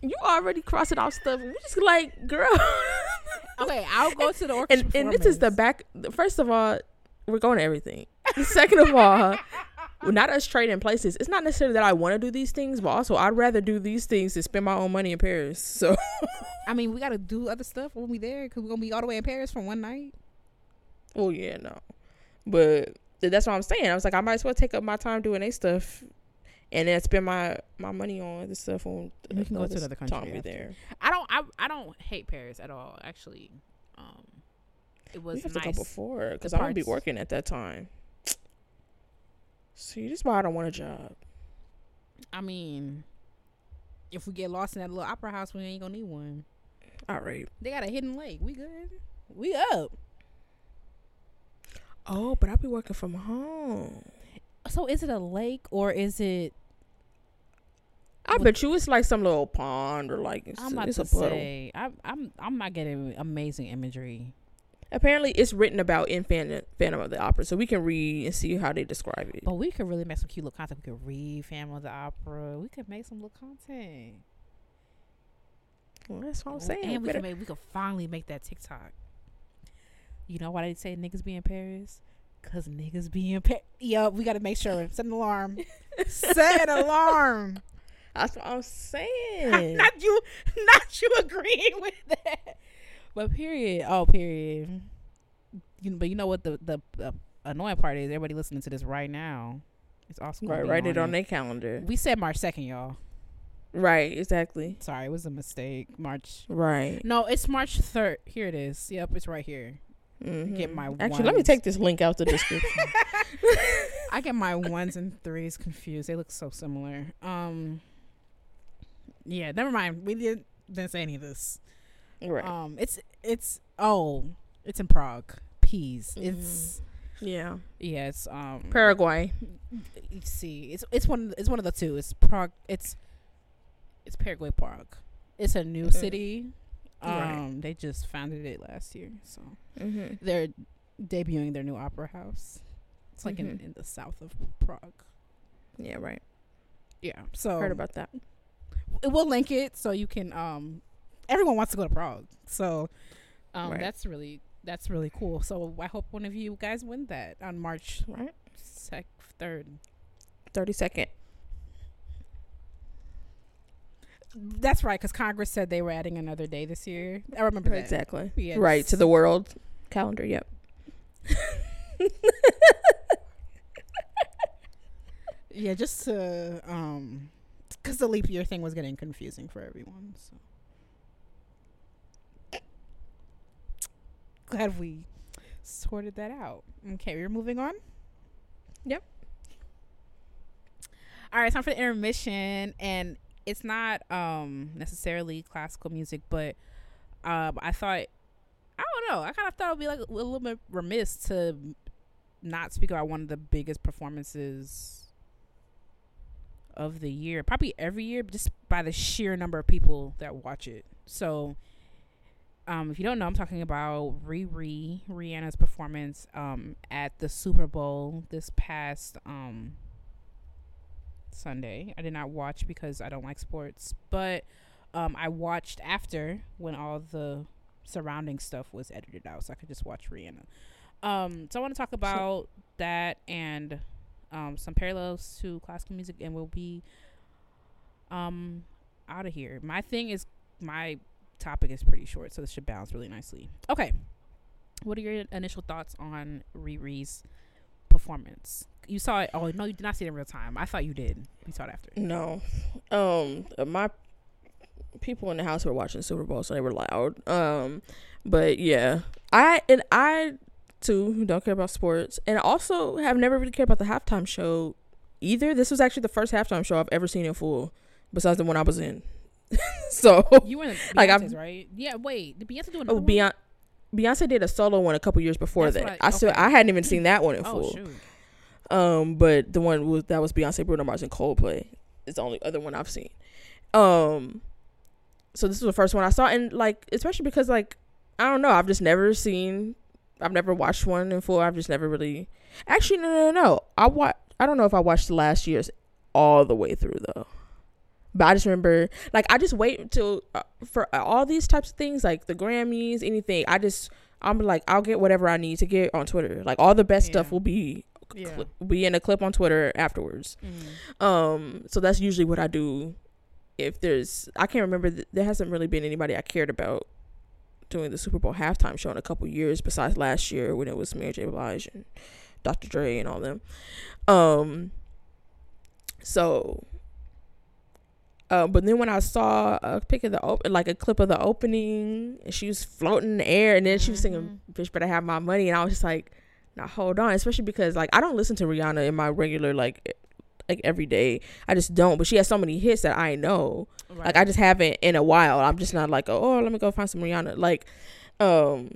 you already crossing off stuff. We just like, girl. Okay, I'll go to the orchestra. and and this is the back. First of all, we're going to everything. [laughs] Second of all, not us trading places. It's not necessarily that I want to do these things, but also I'd rather do these things than spend my own money in Paris. So, I mean, we got to do other stuff when we there because we're gonna be all the way in Paris for one night. Oh yeah, no, but that's what I'm saying. I was like, I might as well take up my time doing a stuff, and then spend my my money on other stuff on. We can go to other another country time there. I don't. I I don't hate Paris at all. Actually, um, it was We have nice. to go before because I'm gonna be working at that time. See, this is why I don't want a job. I mean, if we get lost in that little opera house, we ain't gonna need one. All right. They got a hidden lake. We good. We up. Oh, but I'll be working from home. So is it a lake or is it? I bet you it's like some little pond or like it's, I'm about it's to a puddle. say. I'm I'm I'm not getting amazing imagery. Apparently, it's written about in Phantom, Phantom of the Opera, so we can read and see how they describe it. But we could really make some cute little content. We could read Phantom of the Opera. We could make some little content. Well, that's what I'm saying. And we Better- could make we could finally make that TikTok. You know why they say niggas be in Paris? Cause niggas be in Paris. Yo, we gotta make sure. Set an alarm. [laughs] Set an alarm. That's what I'm [laughs] saying. not you, [laughs] not you agreeing with that. But period. Oh, period. You know, but you know what the the, annoying part is everybody listening to this right now. It's gonna Right, write it on their calendar. We said March second, y'all. Right, exactly. Sorry, it was a mistake. March. Right. No, it's March third. Here it is. Yep, it's right here. Mhm. Get my Actually, let me take this link out the description. [laughs] I get my ones and threes confused. They look so similar. Um. Yeah, never mind. We didn't didn't say any of this. right. Um, it's it's oh, it's in Prague. Peas. It's yeah. yeah. It's um. Paraguay. see. It's it's one it's one of the two. It's Prague. It's it's Paraguay Prague. It's a new Mm. city. Um, Right. they just founded it last year, so Mm-hmm. they're debuting their new opera house. It's like in, Mhm. in the south of Prague. Yeah, right. Yeah, so Heard about that. It will link it so you can. Um, everyone wants to go to Prague, so um, Right. that's really that's really cool. So I hope one of you guys win that on March Right. sec third. 30 second. That's right, because Congress said they were adding another day this year. I remember that. Exactly. Yeah, right. To the world calendar. Yep. [laughs] Yeah, just to um, because the leap year thing was getting confusing for everyone. So glad we sorted that out. Okay, we're moving on. Yep. All right, time for the intermission, and it's not um necessarily classical music, but um I thought I don't know. I kind of thought it'd be like a little bit remiss to not speak about one of the biggest performances of the year, probably every year, just by the sheer number of people that watch it. So, um, if you don't know, I'm talking about Riri Rihanna's performance um at the Super Bowl this past um Sunday. I did not watch because I don't like sports, but um I watched after when all the surrounding stuff was edited out, so I could just watch Rihanna. Um, so I want to talk about that and um, some parallels to classical music, and we'll be um out of here. My thing is my topic is pretty short, so this should balance really nicely. Okay, what are your initial thoughts on Riri's performance? You saw it. Oh no, you did not see it in real time. I thought you did. You saw it after. No. Um, my people in the house were watching Super Bowl, so they were loud. Um, but yeah, I and I too who don't care about sports, and also have never really cared about the halftime show either. This was actually the first halftime show I've ever seen in full, besides the one I was in. [laughs] so You were in [laughs] Like, Beyonce's, right? Yeah. Wait, did Beyonce do oh, another one? Beyonce. Beyonce did a solo one a couple years before That's that. I, I- still. I hadn't even seen that one in [clears throat] Oh full. shoot. Um, but the one was that was Beyonce, Bruno Mars, and Coldplay. It's the only other one I've seen. Um, so this was the first one I saw, and like especially because like I don't know, I've just never seen, I've never watched one in full. I've just never really. Actually, no, no, no. I watch. I don't know if I watched the last year's all the way through though. But I just remember, like, I just wait until uh, for all these types of things, like the Grammys, anything. I just, I'm like, I'll get whatever I need to get on Twitter. Like, all the best stuff will be Yeah. be in a clip on Twitter afterwards. Mm. Um, so that's usually what I do. If there's, I can't remember. Th- there hasn't really been anybody I cared about doing the Super Bowl halftime show in a couple years, besides last year when it was Mary J. Blige and Dr. Dre and all them. Um, so. Uh, but then when I saw a pic of the op- like a clip of the opening, and she was floating in the air, and then she was singing "Bitch Better Have My Money," and I was just like, "Now hold on," especially because like I don't listen to Rihanna in my regular like like every day. I just don't. But she has so many hits that I know. Right. Like I just haven't in a while. I'm just not like, oh, let me go find some Rihanna. Like, um,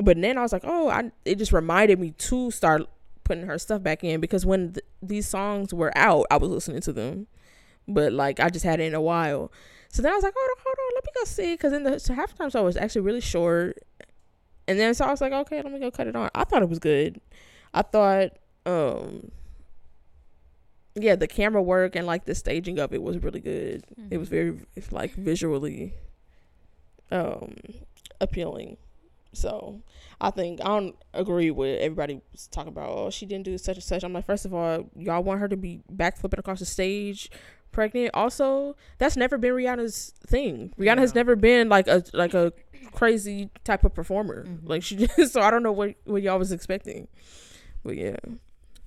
but then I was like, oh, I. It just reminded me to start putting her stuff back in because when th- these songs were out, I was listening to them, but like I just had it in a while. So then I was like, hold on, hold on, let me go see because then the so halftime show was actually really short. And then so I was like, okay, let me go cut it on. I thought it was good. I thought, um, yeah, the camera work and like the staging of it was really good. It was Mm-hmm. very it's, like visually um appealing. So I think I don't agree with everybody talking about. Oh, she didn't do such and such. I'm like, first of all, y'all want her to be backflipping across the stage, pregnant. Also, that's never been Rihanna's thing. Rihanna has never been like a like a crazy type of performer. Mhm. Like she just. [laughs] So I don't know what what y'all was expecting. But yeah.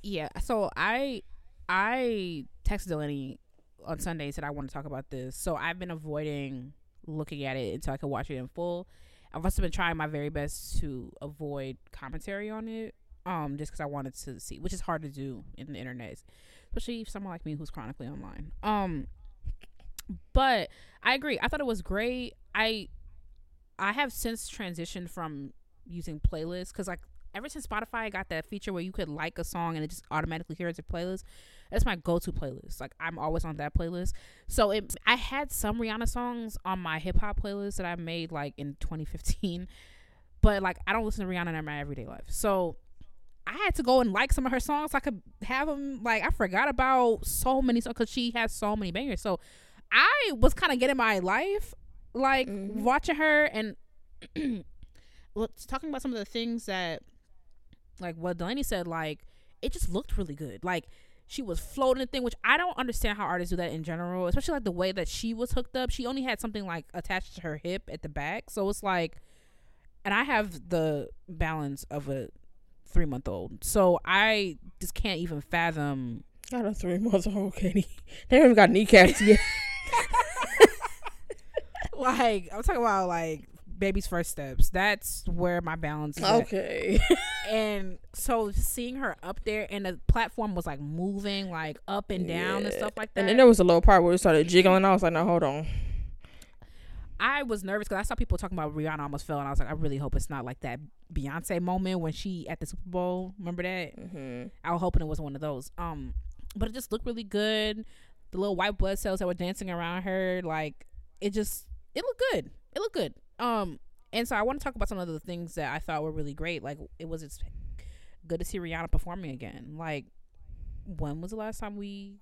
Yeah. So I I texted Delaney on Sunday said I want to talk about this. So I've been avoiding looking at it until I could watch it in full. I've also been trying my very best to avoid commentary on it, um, just because I wanted to see, which is hard to do in the internet, especially for someone like me who's chronically online. Um, but I agree. I thought it was great. I I have since transitioned from using playlists because like ever since Spotify got that feature where you could like a song and it just automatically hears a playlist, that's my go-to playlist. Like I'm always on that playlist. So it, I had some Rihanna songs on my hip hop playlist that I made like in 2015, but like I don't listen to Rihanna in my everyday life. So I had to go and like some of her songs. So I could have them. Like I forgot about so many songs because she has so many bangers. So I was kind of getting my life, like mm-hmm. watching her and [clears throat] well, talking about some of the things that like what Delaney said, like it just looked really good. Like she was floating the thing, which I don't understand how artists do that in general, especially like the way that she was hooked up. She only had something like attached to her hip at the back, so it's like, and I have the balance of a three month old, so I just can't even fathom. Got a three month old, Katie. [laughs] They haven't got kneecaps yet. [laughs] like I'm talking about like baby's first steps. That's where my balance is. Okay. [laughs] and so seeing her up there and the platform was like moving like up and down yeah. and stuff like that. And then there was a little part where it started jiggling. I was like, no, hold on. I was nervous because I saw people talking about Rihanna almost fell, and I was like, I really hope it's not like that Beyonce moment when she at the Super Bowl. Remember that? Mm-hmm. I was hoping it was one of those. Um, but it just looked really good. The little white blood cells that were dancing around her, like it just it looked good. It looked good. Um, and so I want to talk about some of the things that I thought were really great. Like it was it's good to see Rihanna performing again. Like when was the last time we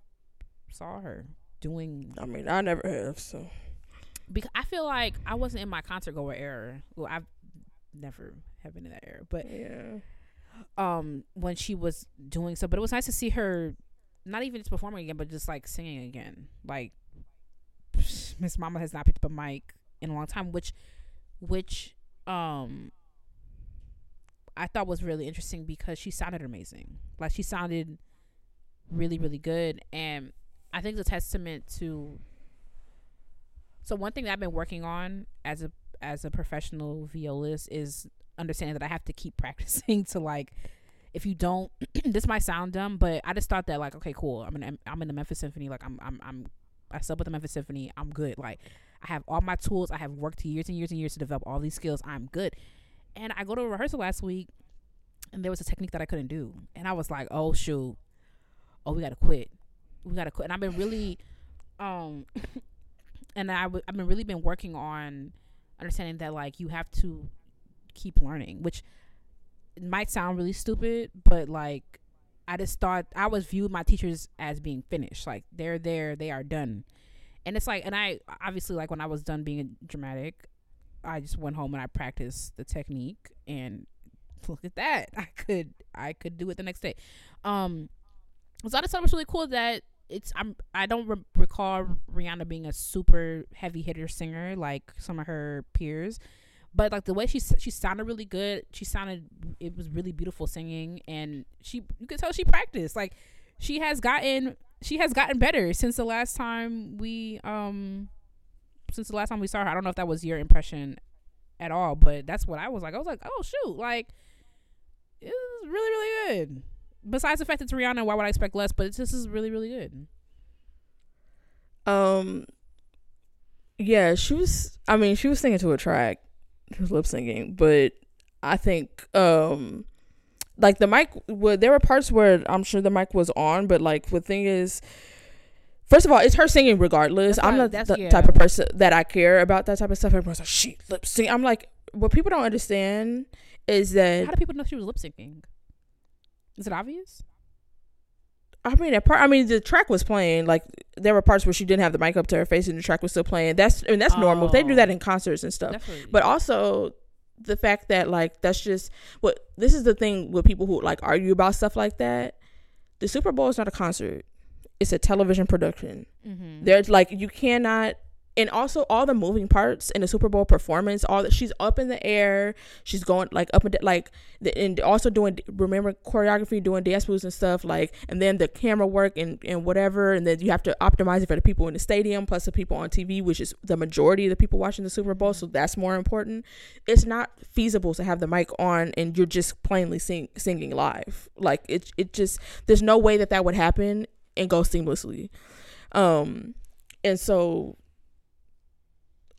saw her doing? I mean, I never have so. Because I feel like I wasn't in my concert goer era. Well, I've never have been in that era, but yeah. Um, when she was doing so, but it was nice to see her, not even just performing again, but just like singing again. Like Miss Mama has not picked up a mic in a long time, which which um I thought was really interesting because she sounded amazing. Like she sounded really, really good. And I think it's a testament to so one thing that I've been working on as a as a professional violist is understanding that I have to keep [laughs] practicing to like if you don't [clears throat] this might sound dumb, but I just thought that like okay, cool. I'm in I'm in the Memphis Symphony, like I'm I'm I'm I sub with the Memphis Symphony. I'm good. Like I have all my tools. I have worked years and years and years to develop all these skills. I'm good. And I go to a rehearsal last week and there was a technique that I couldn't do. And I was like, oh shoot. Oh, we gotta quit. We gotta quit. And I've been really um [laughs] and I w- I've been really been working on understanding that like you have to keep learning, which might sound really stupid, but like I just thought I was viewed my teachers as being finished. Like they're there, they are done and it's like and i obviously like when i was done being dramatic i just went home and i practiced the technique and look at that. [laughs] I could i could do it the next day. Um so i just thought it was really cool that it's i'm i don't re- recall rihanna being a super heavy hitter singer like some of her peers but like the way she she sounded really good. She sounded it was really beautiful singing and she you could tell she practiced. Like she has gotten she has gotten better since the last time we um since the last time we saw her. I don't know if that was your impression at all, but that's what I was like. I was like, oh shoot, like it was really really good. Besides the fact it's Rihanna, why would I expect less? But this is really really good. Um, yeah, she was. I mean, she was singing to a track. She was lip syncing, but I think um like the mic would there were parts where I'm sure the mic was on, but like the thing is First of all, it's her singing regardless. That's I'm not the yeah. type of person that I care about that type of stuff. Everyone's like, she lip sync. I'm like, what people don't understand is that how do people know she was lip syncing? Is it obvious? I mean, part. I mean, the track was playing. Like there were parts where she didn't have the mic up to her face, and the track was still playing. That's I mean, that's oh, normal. They do that oh. in concerts and stuff. Definitely. But also, the fact that like that's just what this is the thing with people who like argue about stuff like that. The Super Bowl is not a concert; it's a television production. Mm-hmm. There's like you cannot and also all the moving parts in the Super Bowl performance, all that she's up in the air, she's going like up and like, the, and also doing remember choreography, doing dance moves and stuff like, and then the camera work and and whatever, and then you have to optimize it for the people in the stadium plus the people on TV, which is the majority of the people watching the Super Bowl, so that's more important. It's not feasible to have the mic on and you're just plainly sing, singing live. Like it, it just there's no way that that would happen and go seamlessly. Um, and so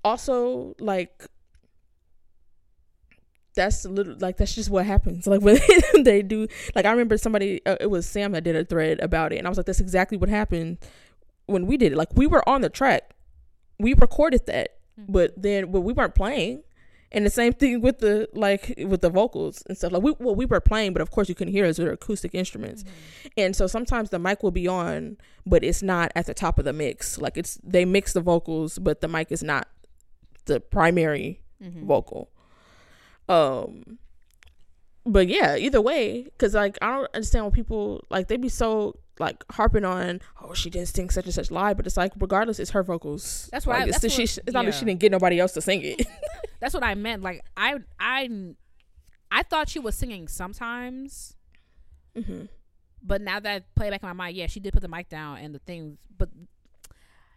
also like that's a little like that's just what happens. [laughs] Like when [laughs] they do like i remember somebody uh, it was sam that did a thread about it and i was like that's exactly what happened when we did it. Like we were on the track. We recorded that mm-hmm. but then but we weren't playing. And the same thing with the like with the vocals and stuff. Like we well we were playing but of course you couldn't hear us with acoustic instruments. Mm-hmm. and so sometimes the mic will be on but it's not at the top of the mix. Like it's they mix the vocals but the mic is not the primary mm-hmm. vocal. Um, but yeah, either way, because like I don't understand when people like they be so like harping on, oh, she didn't sing such and such live, but it's like regardless, it's her vocals. That's why like, it's, she, it's not like she didn't get nobody else to sing it. [laughs] that's what I meant. Like I, I, I thought she was singing sometimes. Mm-hmm. But now that I play back in my mind, yeah, she did put the mic down and the things. But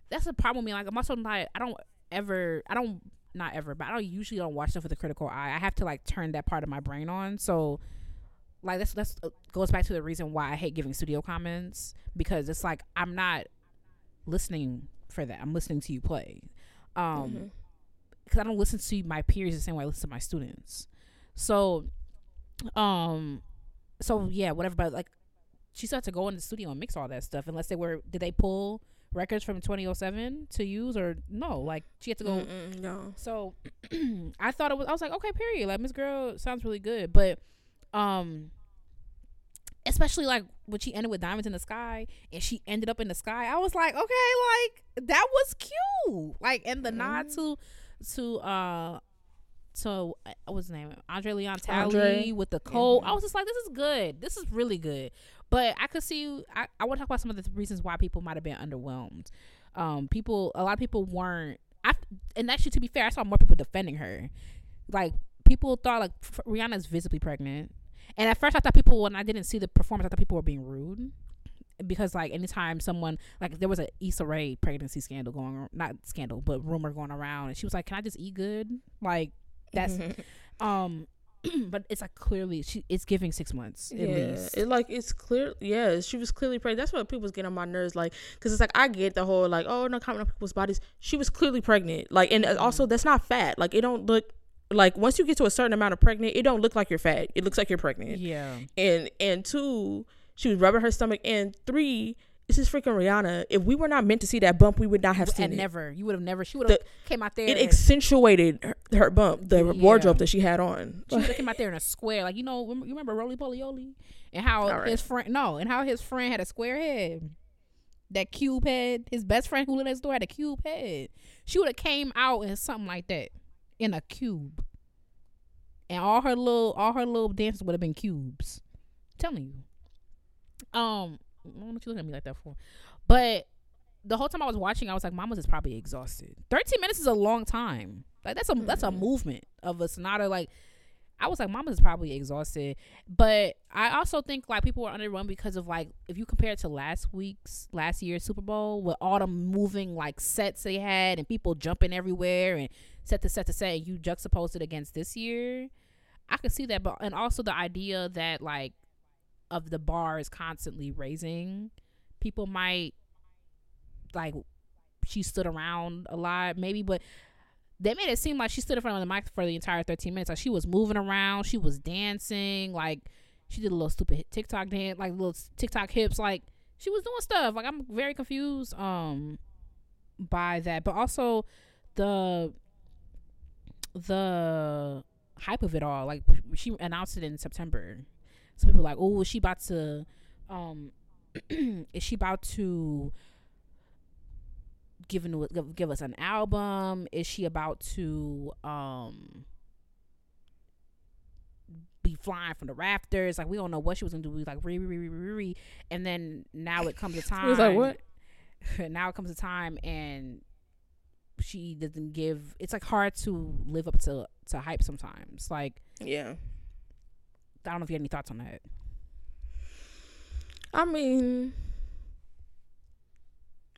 that's the problem with me. Like I'm also not. I don't ever I don't not ever, but I don't usually don't watch stuff with a critical eye. I have to like turn that part of my brain on. So like that's that's uh, goes back to the reason why I hate giving studio comments because it's like I'm not listening for that. I'm listening to you play. Um mm-hmm. cuz I don't listen to my peers the same way I listen to my students. So um so yeah, whatever but like she started to go in the studio and mix all that stuff unless they were did they pull records from 2007 to use or no? Like she had to go Mm-mm, no. So [clears throat] i thought it was i was like okay period. Like miss girl sounds really good. But um especially like when she ended with diamonds in the sky and she ended up in the sky i was like okay like that was cute. Like and the mm-hmm. nod to to uh so uh, what's his name andre leon talley andre. with the cold mm-hmm. i was just like this is good this is really good but I could see. I, I want to talk about some of the reasons why people might have been underwhelmed. Um, people, a lot of people weren't. I and actually, to be fair, I saw more people defending her. Like people thought like Rihanna's visibly pregnant, and at first I thought people when I didn't see the performance, I thought people were being rude because like anytime someone like there was a Issa Rae pregnancy scandal going on, not scandal but rumor going around and she was like can I just eat good like that's [laughs] um [clears throat] but it's like clearly she it's giving six months at yeah, least. It like it's clear. Yeah, she was clearly pregnant. That's what people's getting on my nerves. Like, because it's like I get the whole like, oh no, comment on people's bodies. She was clearly pregnant. Like, and mm-hmm. also that's not fat. Like, it don't look like once you get to a certain amount of pregnant, it don't look like you're fat. It looks like you're pregnant. Yeah. And and two, she was rubbing her stomach. And three, this is freaking Rihanna. If we were not meant to see that bump, we would not have seen it. Never. You would have never. She would have came out there. It accentuated her, her bump, the yeah. wardrobe that she had on. She would have came out there in a square, like you know. You remember Rolie Polie Olie and how right. his friend no, and how his friend had a square head. That cube head. His best friend who lived next door had a cube head. She would have came out in something like that, in a cube. And all her little, all her little dances would have been cubes. I'm telling you. Um, what you looking at me like that for? But the whole time I was watching, I was like, Mama's is probably exhausted. Thirteen minutes is a long time. Like that's a mm-hmm. that's a movement of a sonata. Like I was like, Mama's is probably exhausted. But I also think like people were underrun because of like if you compare it to last week's last year's Super Bowl with all the moving like sets they had and people jumping everywhere and set to set to set, and you juxtaposed it against this year. I could see that, but and also the idea that like of the bar is constantly raising, people might like she stood around a lot, maybe, but they made it seem like she stood in front of the mic for the entire 13 minutes. Like she was moving around, she was dancing, like she did a little stupid TikTok dance, like little TikTok hips, like she was doing stuff. Like I'm very confused um by that, but also the the hype of it all. Like she announced it in September some people like, oh, is she about to, um, [clears throat] is she about to give, give give us an album? Is she about to um be flying from the rafters? Like we don't know what she was gonna do. We like re re re re re, and then now it comes a [laughs] time. was like what? [laughs] now it comes a time and she doesn't give. It's like hard to live up to to hype sometimes. Like Yeah. I don't know if you have any thoughts on that. I mean,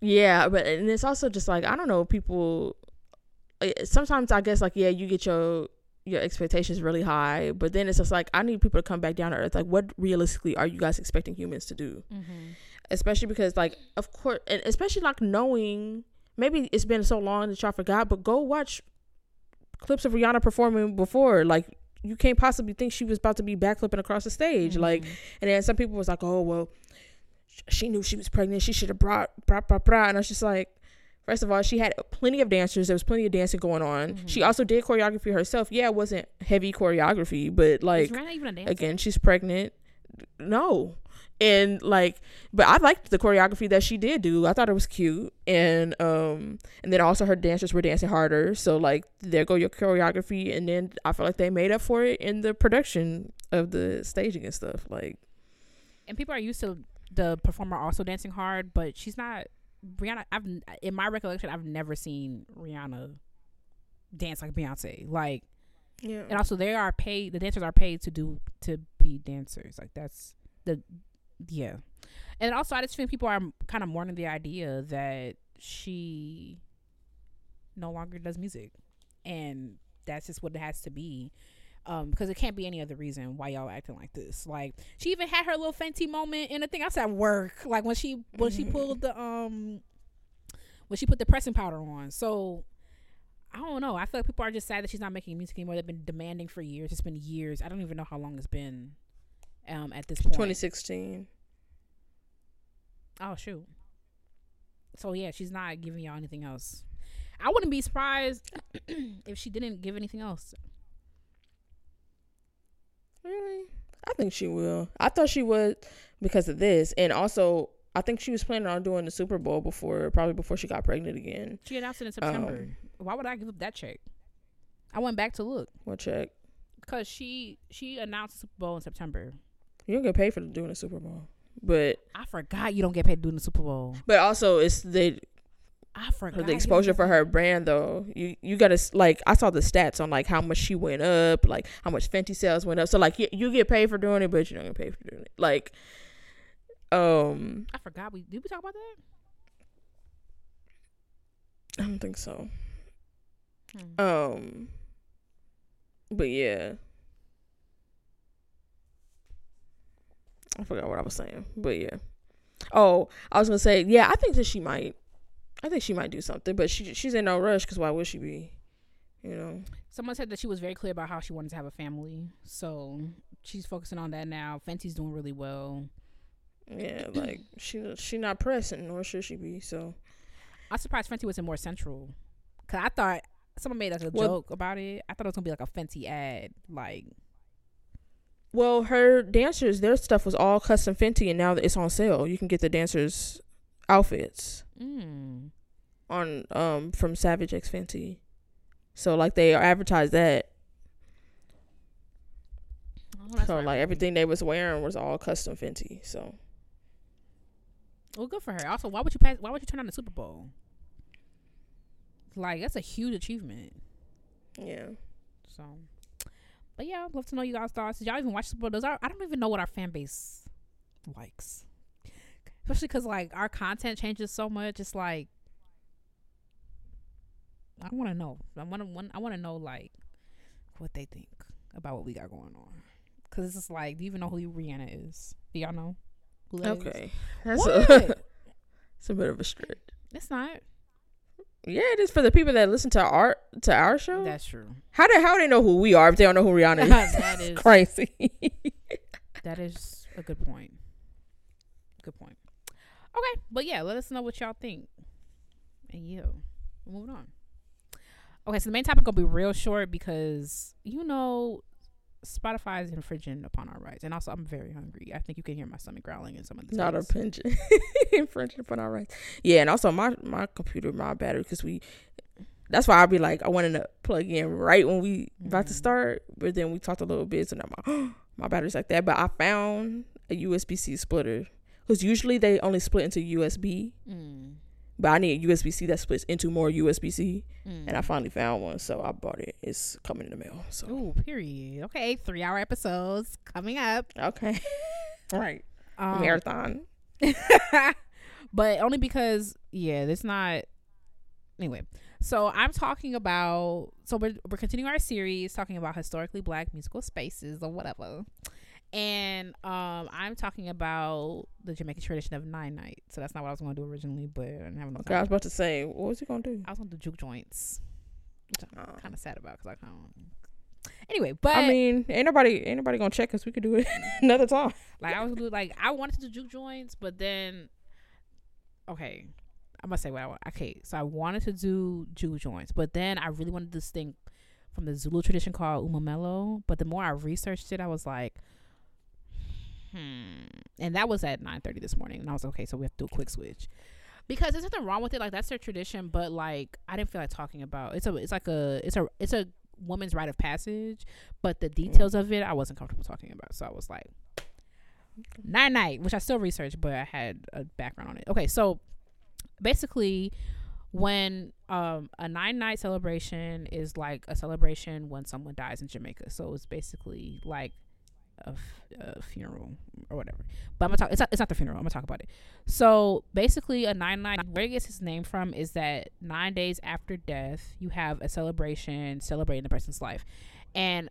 yeah, but and it's also just like I don't know. People sometimes I guess like yeah, you get your your expectations really high, but then it's just like I need people to come back down to earth. Like, what realistically are you guys expecting humans to do? Mm-hmm. Especially because like of course, and especially like knowing maybe it's been so long that y'all forgot, but go watch clips of Rihanna performing before. Like, you can't possibly think she was about to be backflipping across the stage. Like, and then some people was like, "Oh well, she knew she was pregnant. She should have brought brought brought brought." And I was just like, first of all, she had plenty of dancers. There was plenty of dancing going on. She Mhm. also did choreography herself. Yeah, it wasn't heavy choreography, but like again, she's pregnant. No. And like but I liked the choreography that she did do. I thought it was cute. And um and then also her dancers were dancing harder. So like there go your choreography and then I feel like they made up for it in the production of the staging and stuff. Like and people are used to the performer also dancing hard, but she's not Rihanna. I've in my recollection, I've never seen Rihanna dance like Beyonce. Like, Yeah. and also they are paid. The dancers are paid to do to be dancers. Like that's the yeah. And also, I just think people are kind of mourning the idea that she no longer does music, and that's just what it has to be. Um, because it can't be any other reason why y'all acting like this. Like she even had her little Fenty moment in the thing. I said work. Like when she when she Mhm. pulled the um when she put the pressing powder on. So I don't know. I feel like people are just sad that she's not making music anymore. They've been demanding for years. It's been years. I don't even know how long it's been um at this point. 2016. Oh shoot. So yeah, she's not giving y'all anything else. I wouldn't be surprised [clears throat] if she didn't give anything else. Really? I think she will. I thought she would because of this. And also I think she was planning on doing the Super Bowl before probably before she got pregnant again. She announced it in September. Um, Why would I give up that check? I went back to look We'll check. because she she announced the Super Bowl in September. You don't get paid for doing the Super Bowl. But I forgot you don't get paid doing the Super Bowl. but also it's the I forgot the exposure for her brand though. You you gotta like I saw the stats on like how much she went up, like how much Fenty sales went up. So like you, you get paid for doing it, but you don't get paid for doing it. Like um I forgot we did we talk about that? I don't think so. Hmm. Um but yeah. I forgot what I was saying. But yeah. Oh, I was gonna say, yeah, I think that she might I think she might do something, but she she's in no rush because why would she be? You know. Someone said that she was very clear about how she wanted to have a family, so she's focusing on that now. Fenty's doing really well. Yeah, like [clears throat] she she not pressing, nor should she be. So I'm surprised Fenty wasn't more central, cause I thought someone made like a Well- joke about it. I thought it was gonna be like a Fenty ad, like well, her dancers, their stuff was all custom Fenty, and now that it's on sale. You can get the dancers' outfits mm, on um from Savage X Fenty. So like they advertised that. oh, so like everything they was wearing was all custom Fenty. So Well, good for her. Also, why would you pass? Why would you turn on the Super Bowl? Like that's a huge achievement. yeah. So, but yeah, I'd love to know you guys' thoughts. Did y'all even watch Super Bowl? Does our, I don't even know what our fan base likes, especially because like our content changes so much. It's like I want to know. I want to. I want to know like what they think about what we got going on. Cause it's just like, do you even know who Rihanna is? Do y'all know? Who that is? Okay. That's What? a [laughs] it's a bit of a stretch. it's not. Yeah, it is for the people that listen to our to our show. That's true. how do how do they know who we are if they don't know who Rihanna is? [laughs] [laughs] That is- crazy. [laughs] That is a good point. Good point. Okay, but yeah, let us know what y'all think. And yeah, moving on. Okay, so the main topic gonna be real short because you know Spotify is infringing upon our rights, and also I'm very hungry. I think you can hear my stomach growling in some of the Not pinch [laughs] infringing upon our rights. Yeah, and also my my computer, my battery, because we. That's why I'll be like, I wanted to plug in right when we about to Mhm. start, but then we talked a little bit, so now my [gasps] my battery's like that. But I found a USB C splitter because usually they only split into USB, Mm. But I need a USB C that splits into more USB C, Mm. and I finally found one, so I bought it. It's coming in the mail. So Ooh, period. Okay, three hour episodes coming up. okay, [laughs] right, Um, marathon. [laughs] but only because yeah, it's not. Anyway, so I'm talking about. So we're we're continuing our series talking about historically black musical spaces or whatever, and um, I'm talking about the Jamaican tradition of nine night. So that's not what I was going to do originally, but I didn't have Okay, I was about to say, what was he gonna do? I was going to do juke joints, which I'm Oh. kind of sad about because I kind of. Anyway, but I mean, ain't nobody, ain't nobody gonna check us. We could do it [laughs] another time. Like I was gonna do like I wanted to do juke joints, but then okay, I'm gonna say what I want. Okay, so I wanted to do juke joints, but then I really wanted this thing from the Zulu tradition called umemulo. But the more I researched it, I was like, hmm, and that was at 9:30 this morning, and I was okay, so we have to do a quick switch. Because there's nothing wrong with it, like that's their tradition, but like I didn't feel like talking about it's a it's like a it's a it's a woman's rite of passage, but the details of it I wasn't comfortable talking about, so I was like, Nine Night, which I still researched, but I had a background on it. Okay, so basically, when um a nine night celebration is like a celebration when someone dies in Jamaica, so it's basically like a, f- a funeral or whatever. But I'm gonna talk. It's not, it's not the funeral. I'm gonna talk about it. So basically, a nine nine where it gets its name from is that nine days after death, you have a celebration celebrating the person's life, and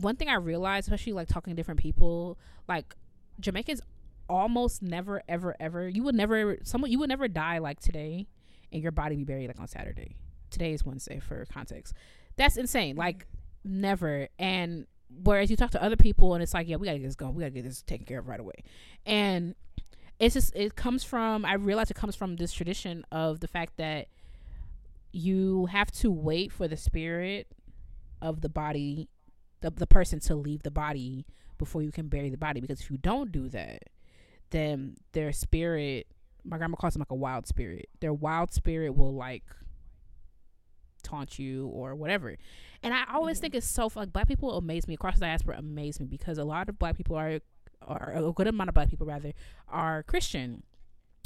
one thing I realized, especially like talking to different people, like Jamaicans almost never ever ever you would never someone you would never die like today and your body be buried like on Saturday. Today is Wednesday for context. That's insane. Like never. And whereas you talk to other people and it's like, yeah, we gotta get this going. We gotta get this taken care of right away. And it's just it comes from I realize it comes from this tradition of the fact that you have to wait for the spirit of the body the, the person to leave the body before you can bury the body because if you don't do that then their spirit my grandma calls them like a wild spirit their wild spirit will like taunt you or whatever and i always mm-hmm. think it's so like black people amaze me across the diaspora amaze me because a lot of black people are or a good amount of black people rather are christian.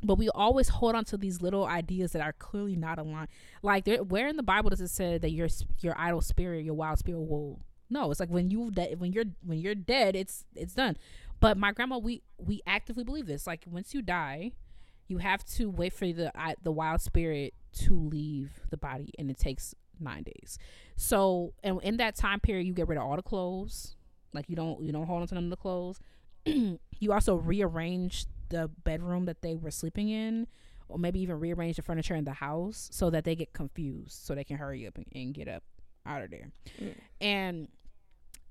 But we always hold on to these little ideas that are clearly not aligned. Like where in the bible does it say that your your idle spirit your wild spirit will no it's like when you de- when you're when you're dead it's it's done. But my grandma we we actively believe this. Like once you die you have to wait for the I the wild spirit to leave the body and it takes nine days. So and in that time period you get rid of all the clothes. Like you don't you don't hold on to none of the clothes. [clears throat] You also rearrange the bedroom that they were sleeping in or maybe even rearrange the furniture in the house so that they get confused so they can hurry up and, and get up out of there. Mm. and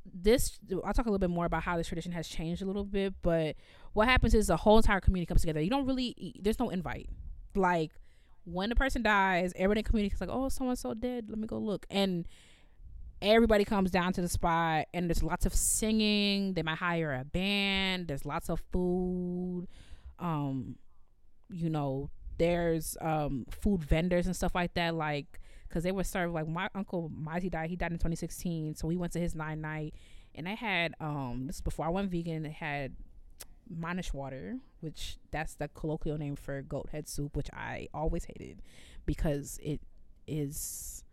this i'll talk a little bit more about how this tradition has changed a little bit but what happens is the whole entire community comes together. You don't really there's no invite. Like when the person dies everybody in the community is like oh someone's so dead. Let me go look. And everybody comes down to the spot and there's lots of singing. They might hire a band. There's lots of food. Um you know there's um food vendors and stuff like that. Like because they would serve like my uncle Mighty died. He died in 2016 so we went to his nine night and they had um this is before I went vegan they had mannish water which that's the colloquial name for goat head soup which I always hated because it is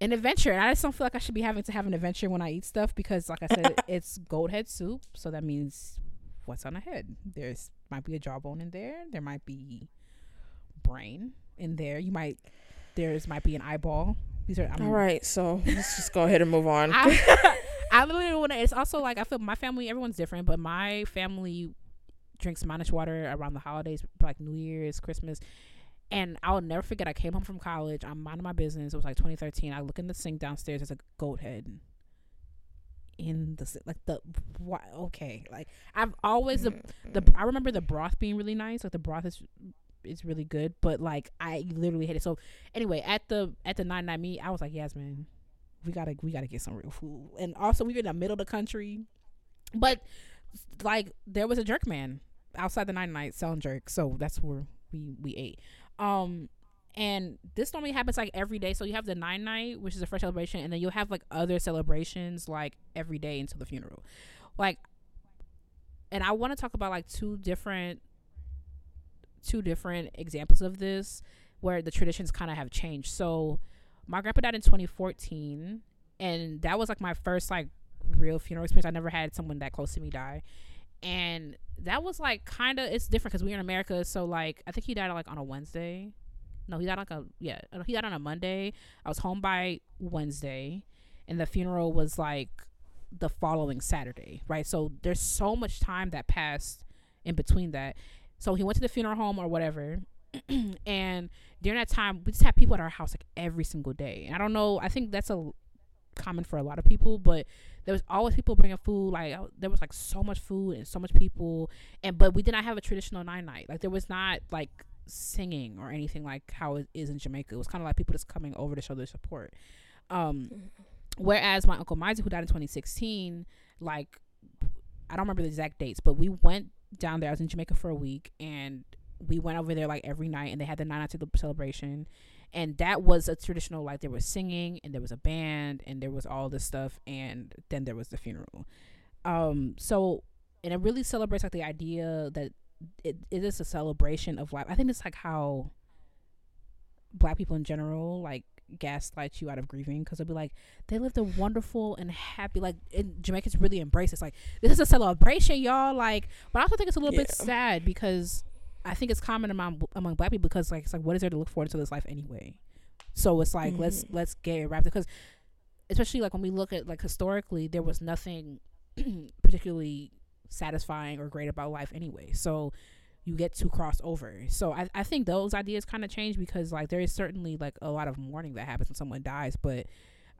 an adventure. And I just don't feel like I should be having to have an adventure when I eat stuff because like I said [laughs] it's goat head soup. So that means what's on the head? There's might be a jawbone in there. There might be brain in there. You might there's might be an eyeball. These are I'm, All right, so let's just go ahead and move on. [laughs] I, I literally want to. It's also like I feel my family, everyone's different, but my family drinks mannish water around the holidays, like New Year's, Christmas. And I'll never forget. I came home from college. I'm minding my business. It was like 2013. I look in the sink downstairs. There's a goat head in the like the why okay like I've always the the mm-hmm. I remember the broth being really nice. Like the broth is is really good, but like I literally hate it. So anyway, at the at the nine nine meet, I was like, Yasmin, we gotta we gotta get some real food. And also we were in the middle of the country, but like there was a jerk man outside the nine night selling jerk, so that's where we we ate. Um. And this normally happens like every day. So you have the nine night, which is a fresh celebration, and then you'll have like other celebrations like every day until the funeral. Like, and I want to talk about like two different two different examples of this where the traditions kind of have changed. So my grandpa died in 2014 and that was like my first like real funeral experience. I never had someone that close to me die. And that was like kind of it's different cuz we're in America, so like I think he died like on a Wednesday. No, he died like a yeah, uh, he died on a Monday. I was home by Wednesday and the funeral was like the following Saturday, right? So there's so much time that passed in between that. So he went to the funeral home or whatever. [clears throat] and during that time, we just had people at our house like every single day. And I don't know, I think that's a common for a lot of people, but there was always people bringing food. Like there was like so much food and so much people, and but we did not have a traditional nine night. Like there was not like singing or anything like how it is in Jamaica. It was kind of like people just coming over to show their support. Um, whereas my uncle Mizey, who died in 2016, like I don't remember the exact dates, but we went down there. I was in Jamaica for a week, and we went over there like every night, and they had the nine night celebration, and that was a traditional like there was singing and there was a band and there was all this stuff, and then there was the funeral. Um, so and it really celebrates like the idea that it, it is a celebration of life. I think it's like how black people in general like gaslight you out of grieving because they'll be like they lived a wonderful and happy like in Jamaicans really embrace it. It's like this is a celebration, y'all. Like, but I also think it's a little yeah. bit sad because I think it's common among among black people because like it's like what is there to look forward to this life anyway? So it's like mm-hmm. let's let's get it wrapped because especially like when we look at like historically there was nothing [clears throat] particularly satisfying or great about life anyway. So you get to cross over. So I, I think those ideas kind of change because like there is certainly like a lot of mourning that happens when someone dies. But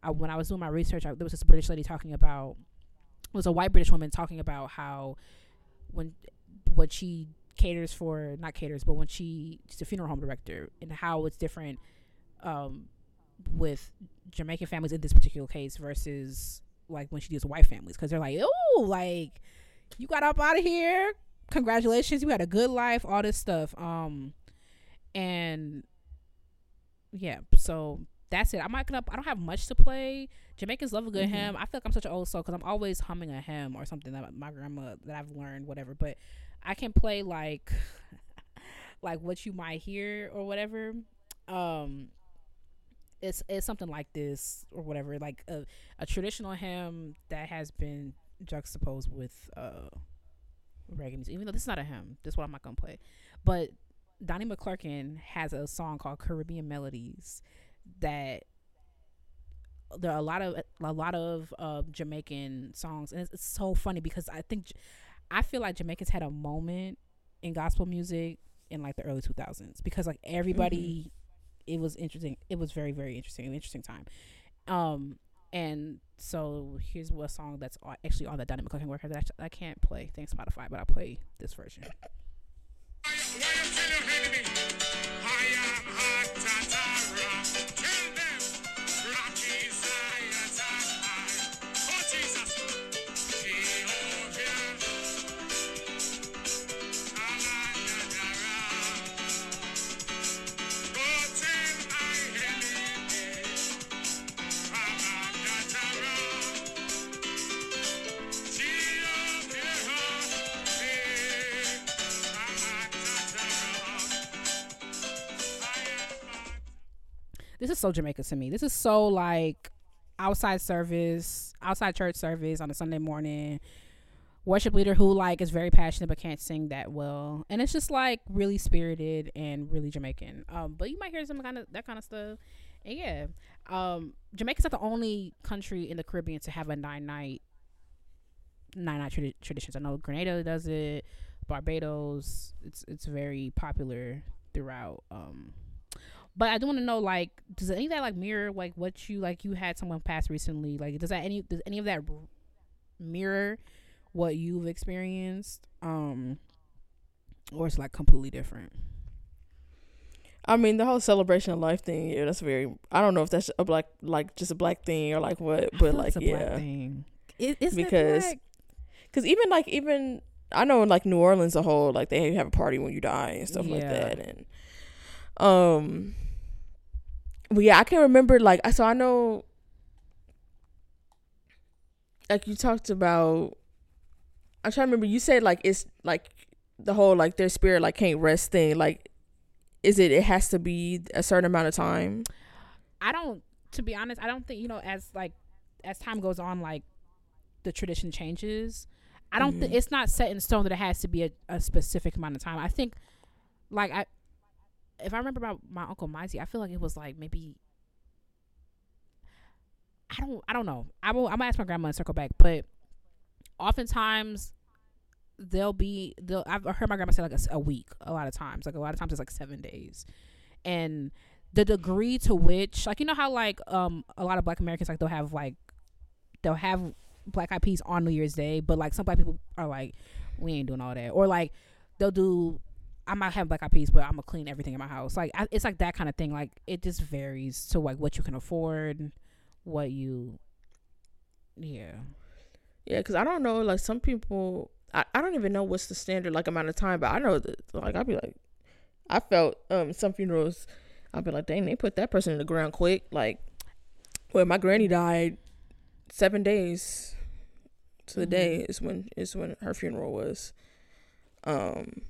I, when I was doing my research, I, there was this British lady talking about was a white British woman talking about how when what she caters for not caters but when she she's a funeral home director and how it's different um, with Jamaican families in this particular case versus like when she deals with white families because they're like oh like you got up out of here. Congratulations. You had a good life all this stuff um and yeah so that's it. I'm not gonna i don't have much to play. Jamaicans love a good mm-hmm. hymn i feel like i'm such an old soul because i'm always humming a hymn or something that my grandma that i've learned whatever but I can play like [laughs] like what you might hear or whatever. Um it's it's something like this or whatever, like a, a traditional hymn that has been juxtaposed with uh reggae music. Even though this is not a hymn, this is what I'm not gonna play. But Donnie McClurkin has a song called Caribbean Melodies that there are a lot of a lot of uh, Jamaican songs, and it's, it's, so funny because I think I feel like Jamaicans had a moment in gospel music in like the early 2000s because like everybody mm-hmm. it was interesting it was very very interesting an interesting time. Um and so here's what song that's actually on the Donnie McClurkin record that I, I can't play. Thanks Spotify but I'll play this version this is so Jamaica to me. This is so like outside service, outside church service on a Sunday morning. Worship leader who like is very passionate but can't sing that well, and it's just like really spirited and really Jamaican. Um, but you might hear some kind of that kind of stuff. And yeah, um, Jamaica's not the only country in the Caribbean to have a nine night nine night tradi- traditions. I know Grenada does it, Barbados. It's it's very popular throughout um but I do want to know, like, does any of that like mirror like what you like? You had someone pass recently. Like, does that any does any of that mirror what you've experienced, um, or it's like completely different? I mean, the whole celebration of life thing. Yeah, that's very. I don't know if that's a black, like just a black thing or like what, but like yeah, thing. It, because because even like even I know in like New Orleans a whole like they have a party when you die and stuff yeah. like that and um but yeah, I can remember like so I know like you talked about I'm trying to remember you said like it's like the whole like their spirit like can't rest thing. Like, is it? It has to be a certain amount of time. I don't. To be honest, I don't think you know as like as time goes on, like the tradition changes. I don't. think Mhm. it's not set in stone that it has to be a, a specific amount of time. I think, like I, if I remember about my uncle Mizey, I feel like it was like maybe. I don't. I don't know. I will. I'm gonna ask my grandma and circle back, but oftentimes they'll be. They'll. I've heard my grandma say like a, a week. A lot of times, like a lot of times it's like seven days, and the degree to which, like you know how like um a lot of Black Americans like they'll have like they'll have black eyed peas on New Year's Day, but like some black people are like, we ain't doing all that, or like they'll do. I might have black eyed peas, but I'm gonna clean everything in my house. Like I, it's like that kind of thing. Like it just varies to like what you can afford, what you, yeah. Yeah, because I don't know. Like some people, I, I don't even know what's the standard like amount of time. But I know that like I'd be like, I felt um some funerals. I'd be like, dang, they put that person in the ground quick. Like when my granny died, seven days to the Mhm. day is when is when her funeral was. Um,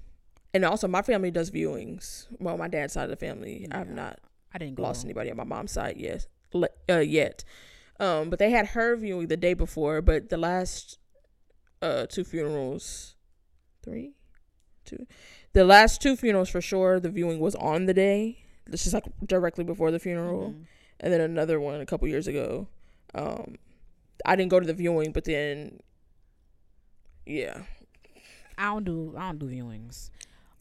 and also my family does viewings. Well, my dad's side of the family, I've not I didn't go. lost anybody on my mom's side yet. Uh, yet, um, but they had her viewing the day before. But the last uh two funerals, three, two, the last two funerals for sure. The viewing was on the day. It's just like directly before the funeral, Mhm. and then another one a couple years ago. Um, I didn't go to the viewing, but then, yeah, I don't do I don't do viewings,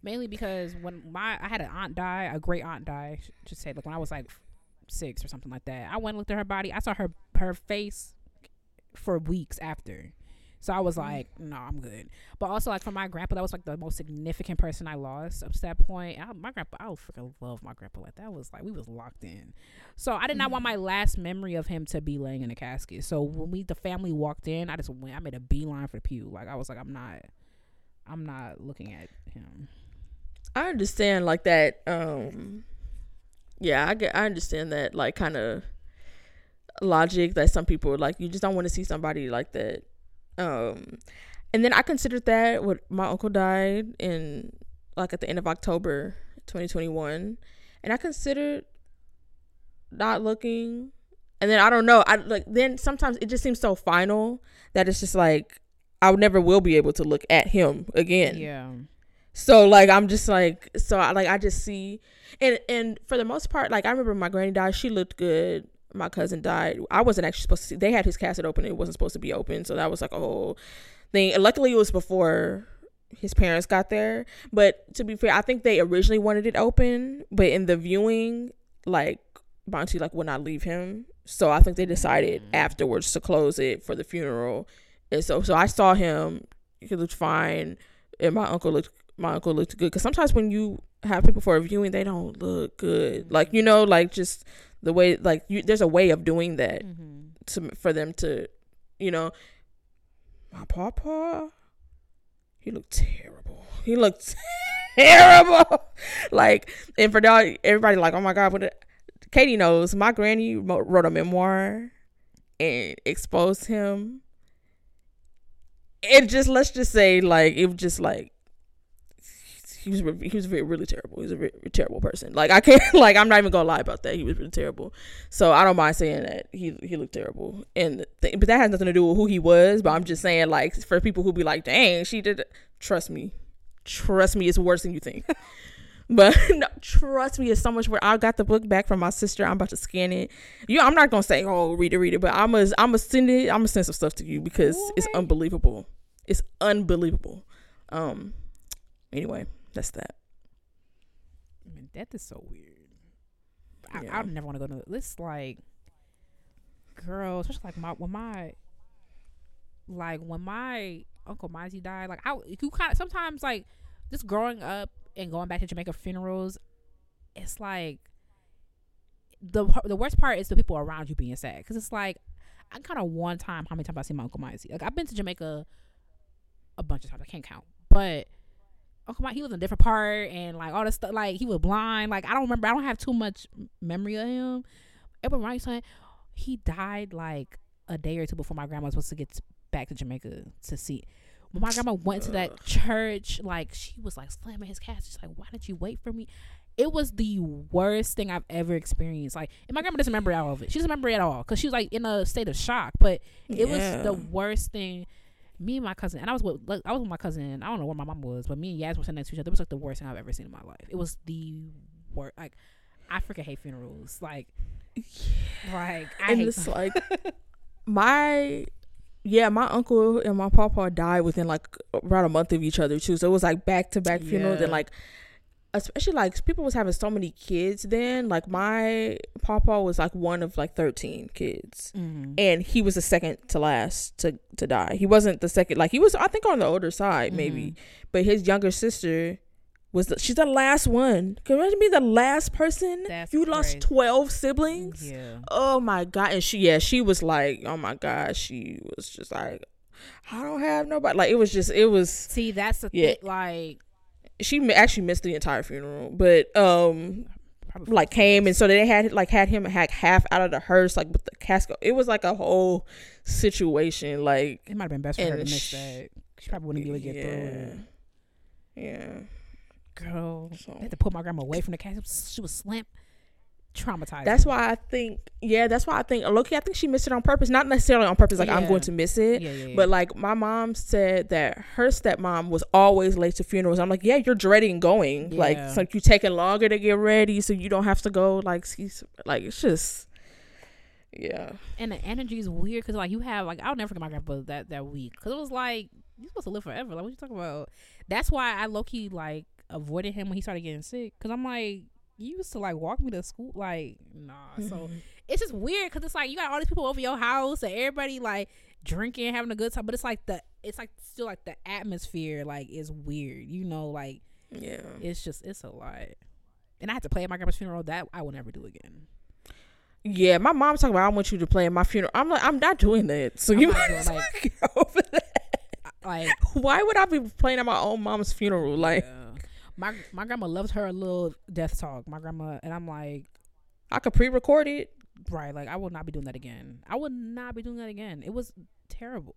mainly because when my I had an aunt die, a great aunt die. Just say like when I was like six or something like that. I went and looked at her body. I saw her her face for weeks after. So I was mm. like, no, I'm good. But also like for my grandpa, that was like the most significant person I lost up to that point. I, my grandpa, I would freaking love my grandpa. Like that was like we was locked in. So I did not want mm. my last memory of him to be laying in a casket. So when we the family walked in, I just went. I made a beeline for the pew. Like I was like, I'm not, I'm not looking at him. I understand like that. Um, yeah, I get. I understand that like kind of logic that some people like. You just don't want to see somebody like that. Um, and then I considered that when my uncle died in like at the end of October, 2021, and I considered not looking. And then I don't know. I like then sometimes it just seems so final that it's just like I never will be able to look at him again. Yeah. So like I'm just like so I like I just see and and for the most part like I remember my granny died. She looked good. My cousin died. I wasn't actually supposed to see they had his casket open. It wasn't supposed to be open. So that was like a whole thing. And luckily it was before his parents got there. But to be fair I think they originally wanted it open. But in the viewing like Bonte like would not leave him. So I think they decided mm-hmm. afterwards to close it for the funeral. And so so I saw him. He looked fine. And my uncle looked my uncle looked good. Because sometimes when you have people for a viewing they don't look good. Like you know like just the way like you there's a way of doing that Mm-hmm. to for them to you know. My papa he looked terrible. He looked [laughs] terrible. Like and for everybody like oh my god what katie knows. My granny wrote a memoir and exposed him. And just let's just say like it was just like he was he was very, really terrible. He was a very, terrible person. Like I can't [laughs] like I'm not even gonna lie about that. He was really terrible. So I don't mind saying that he he looked terrible. And th- but that has nothing to do with who he was. But I'm just saying like for people who be like, dang, she did. it." Trust me, trust me, it's worse than you think. [laughs] but [laughs] no, trust me, it's so much worse. I got the book back from my sister. I'm about to scan it. You, I'm not gonna say, oh, read it, read it. But I'm gonna I'm gonna send it. I'm gonna send some stuff to you because it's unbelievable. It's unbelievable. Um. Anyway, that's that. I mean, death is so weird. I, Yeah. I would never want to go to this. Like, girl, especially like my when my like when my uncle Mizey died. Like, I you kind of sometimes like just growing up and going back to Jamaica funerals. It's like the the worst part is the people around you being sad because it's like I kind of one time how many times I see my uncle Mizey. Like I've been to Jamaica a bunch of times. I can't count, but Oh, Uncle Mike, he was in a different part and like all this stuff. Like he was blind. Like I don't remember. I don't have too much memory of him. Everyone right saying he died like a day or two before my grandma was supposed to get back to Jamaica to see. when my grandma went to that church, like she was like slamming his casket. She's like, "Why didn't you wait for me?" It was the worst thing I've ever experienced. Like, and my grandma doesn't remember all of it. She doesn't remember it at all because she was like in a state of shock. But it was the worst thing. Me and my cousin, and I was with like, I was with my cousin. I don't know where my mom was, but me and Yaz were sitting next to each other. It was like the worst thing I've ever seen in my life. It was the worst. Like, I freaking hate funerals. Like, like I and hate it's like [laughs] my yeah, my uncle and my papa died within like around a month of each other too. So it was like back to back funerals Yeah. and like especially like people was having so many kids then. Like my papa was like one of like thirteen kids. Mhm. And he was the second to last to to die. He wasn't the second like he was I think on the older side maybe. But his younger sister was the, she's the last one. Can you imagine being the last person? That's you lost twelve siblings. Yeah. Oh my god! And she, yeah, she was like, oh my god, she was just like, I don't have nobody. Like it was just, it was. See, that's the Yeah. thing. Like, She actually missed the entire funeral, but um, probably like came and so they had like had him hack half out of the hearse, like with the casket. It was like a whole situation. Like it might have been best for her to miss sh- that. She probably wouldn't be able to get through it. yeah, Girl, So- they had to pull my grandma away from the casket. She was slammed, traumatized. That's why I think, yeah, that's why I think, Loki, I think she missed it on purpose. Not necessarily on purpose, like I'm going to miss it. yeah, yeah, yeah. But like my mom said that her stepmom was always late to funerals. I'm like, yeah, you're dreading going. Like Yeah. it's like you taking longer to get ready, so you don't have to go. Like she's like it's just, yeah, and the energy is weird because like you have like I'll never forget my grandpa that that week because it was like you're supposed to live forever. Like what you talking about? That's why I low key like avoided him when he started getting sick because I'm like you used to like walk me to school like nah. So mm-hmm. it's just weird because it's like you got all these people over your house and everybody like drinking, having a good time, but it's like the it's like still like the atmosphere like is weird. You know, like yeah. it's just it's a lot. And I had to play at my grandma's funeral. That I will never do again. Yeah, my mom's talking about I want you to play at my funeral. I'm like, I'm not doing that. So I'm you might doing, like- [laughs] get over that. Like Why would I be playing at my own mom's funeral? Like Yeah. My my grandma loves her a little death talk. My grandma and I'm like, I could pre-record it. right, like I will not be doing that again. I would not be doing that again. It was terrible.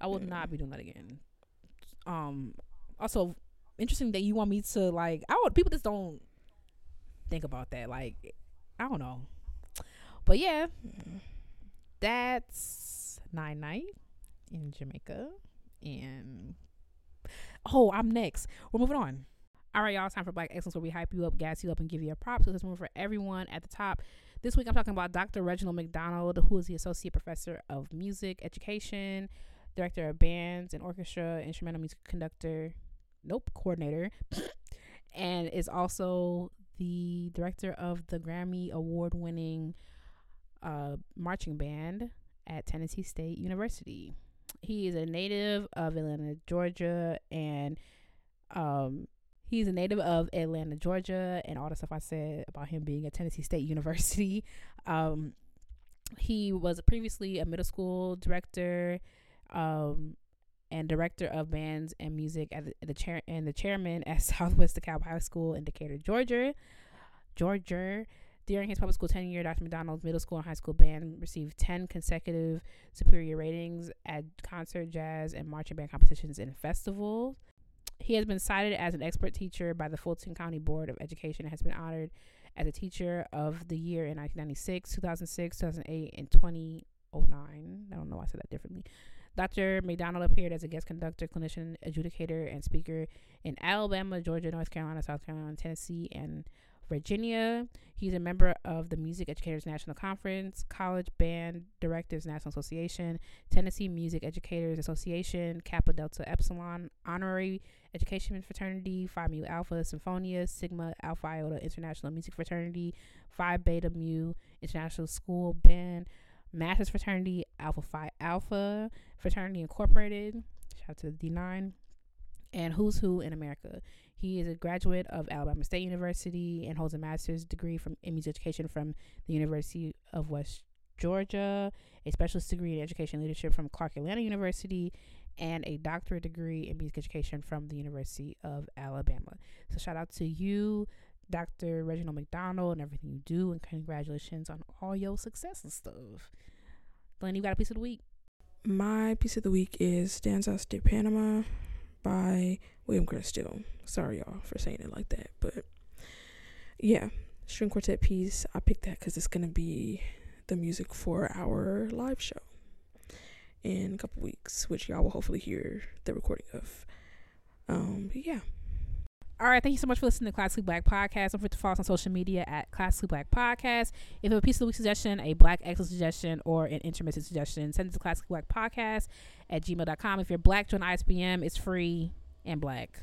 I will Yeah. not be doing that again. Um also interesting that you want me to like I would people just don't think about that. Like I don't know. But yeah, that's nine night in Jamaica. And oh, I'm next. We're moving on. All right, y'all. Time for Black Excellence, where we hype you up, gas you up, and give you a prop. So this one for everyone at the top. This week, I'm talking about Dr. Reginald McDonald, who is the associate professor of music education, director of bands and orchestra, instrumental music conductor, nope, coordinator, [coughs] and is also the director of the Grammy award-winning uh, marching band at Tennessee State University. He is a native of Atlanta, Georgia, and um, he's a native of Atlanta, Georgia, and all the stuff I said about him being at Tennessee State [laughs] University. Um, he was previously a middle school director, um, and director of bands and music at the, the chair and the chairman at [laughs] Southwest DeKalb High School in Decatur, Georgia. Georgia. During his public school tenure, Dr. McDonald's middle school and high school band received 10 consecutive superior ratings at concert, jazz, and marching band competitions and festivals. He has been cited as an expert teacher by the Fulton County Board of Education and has been honored as a teacher of the year in 1996, 2006, 2008, and 2009. I don't know why I said that differently. Dr. McDonald appeared as a guest conductor, clinician, adjudicator, and speaker in Alabama, Georgia, North Carolina, South Carolina, Tennessee, and Virginia. He's a member of the Music Educators National Conference, College Band Directors National Association, Tennessee Music Educators Association, Kappa Delta Epsilon Honorary Education Fraternity, Phi Mu Alpha Sinfonia, Sigma Alpha Iota International Music Fraternity, Phi Beta Mu International School Band, Masters Fraternity, Alpha Phi Alpha Fraternity Incorporated. Shout out to the D9. And Who's Who in America. He is a graduate of Alabama State University and holds a master's degree from in music education from the University of West Georgia, a specialist degree in education leadership from Clark Atlanta University, and a doctorate degree in music education from the University of Alabama. So shout out to you, Dr. Reginald McDonald, and everything you do, and congratulations on all your success and stuff. Glenn, you got a piece of the week. my piece of the week is Danzas de Panama by William Grant Still. Sorry, y'all, for saying it like that. But yeah, string quartet piece. I picked that because it's going to be the music for our live show in a couple weeks, which y'all will hopefully hear the recording of. Um, but yeah. All right, thank you so much for listening to Classically Black Podcast. Don't forget to follow us on social media at Classically Black Podcast. If you have a piece of the week suggestion, a black excellence suggestion, or an intermittent suggestion, send it to Classically Black Podcast at gmail.com. If you're black, join ISBM. It's free and black.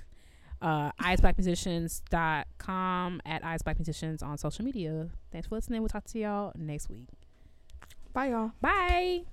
Uh, ISBlackMusicians.com at ISBlackMusicians on social media. Thanks for listening. We'll talk to y'all next week. Bye, y'all. Bye.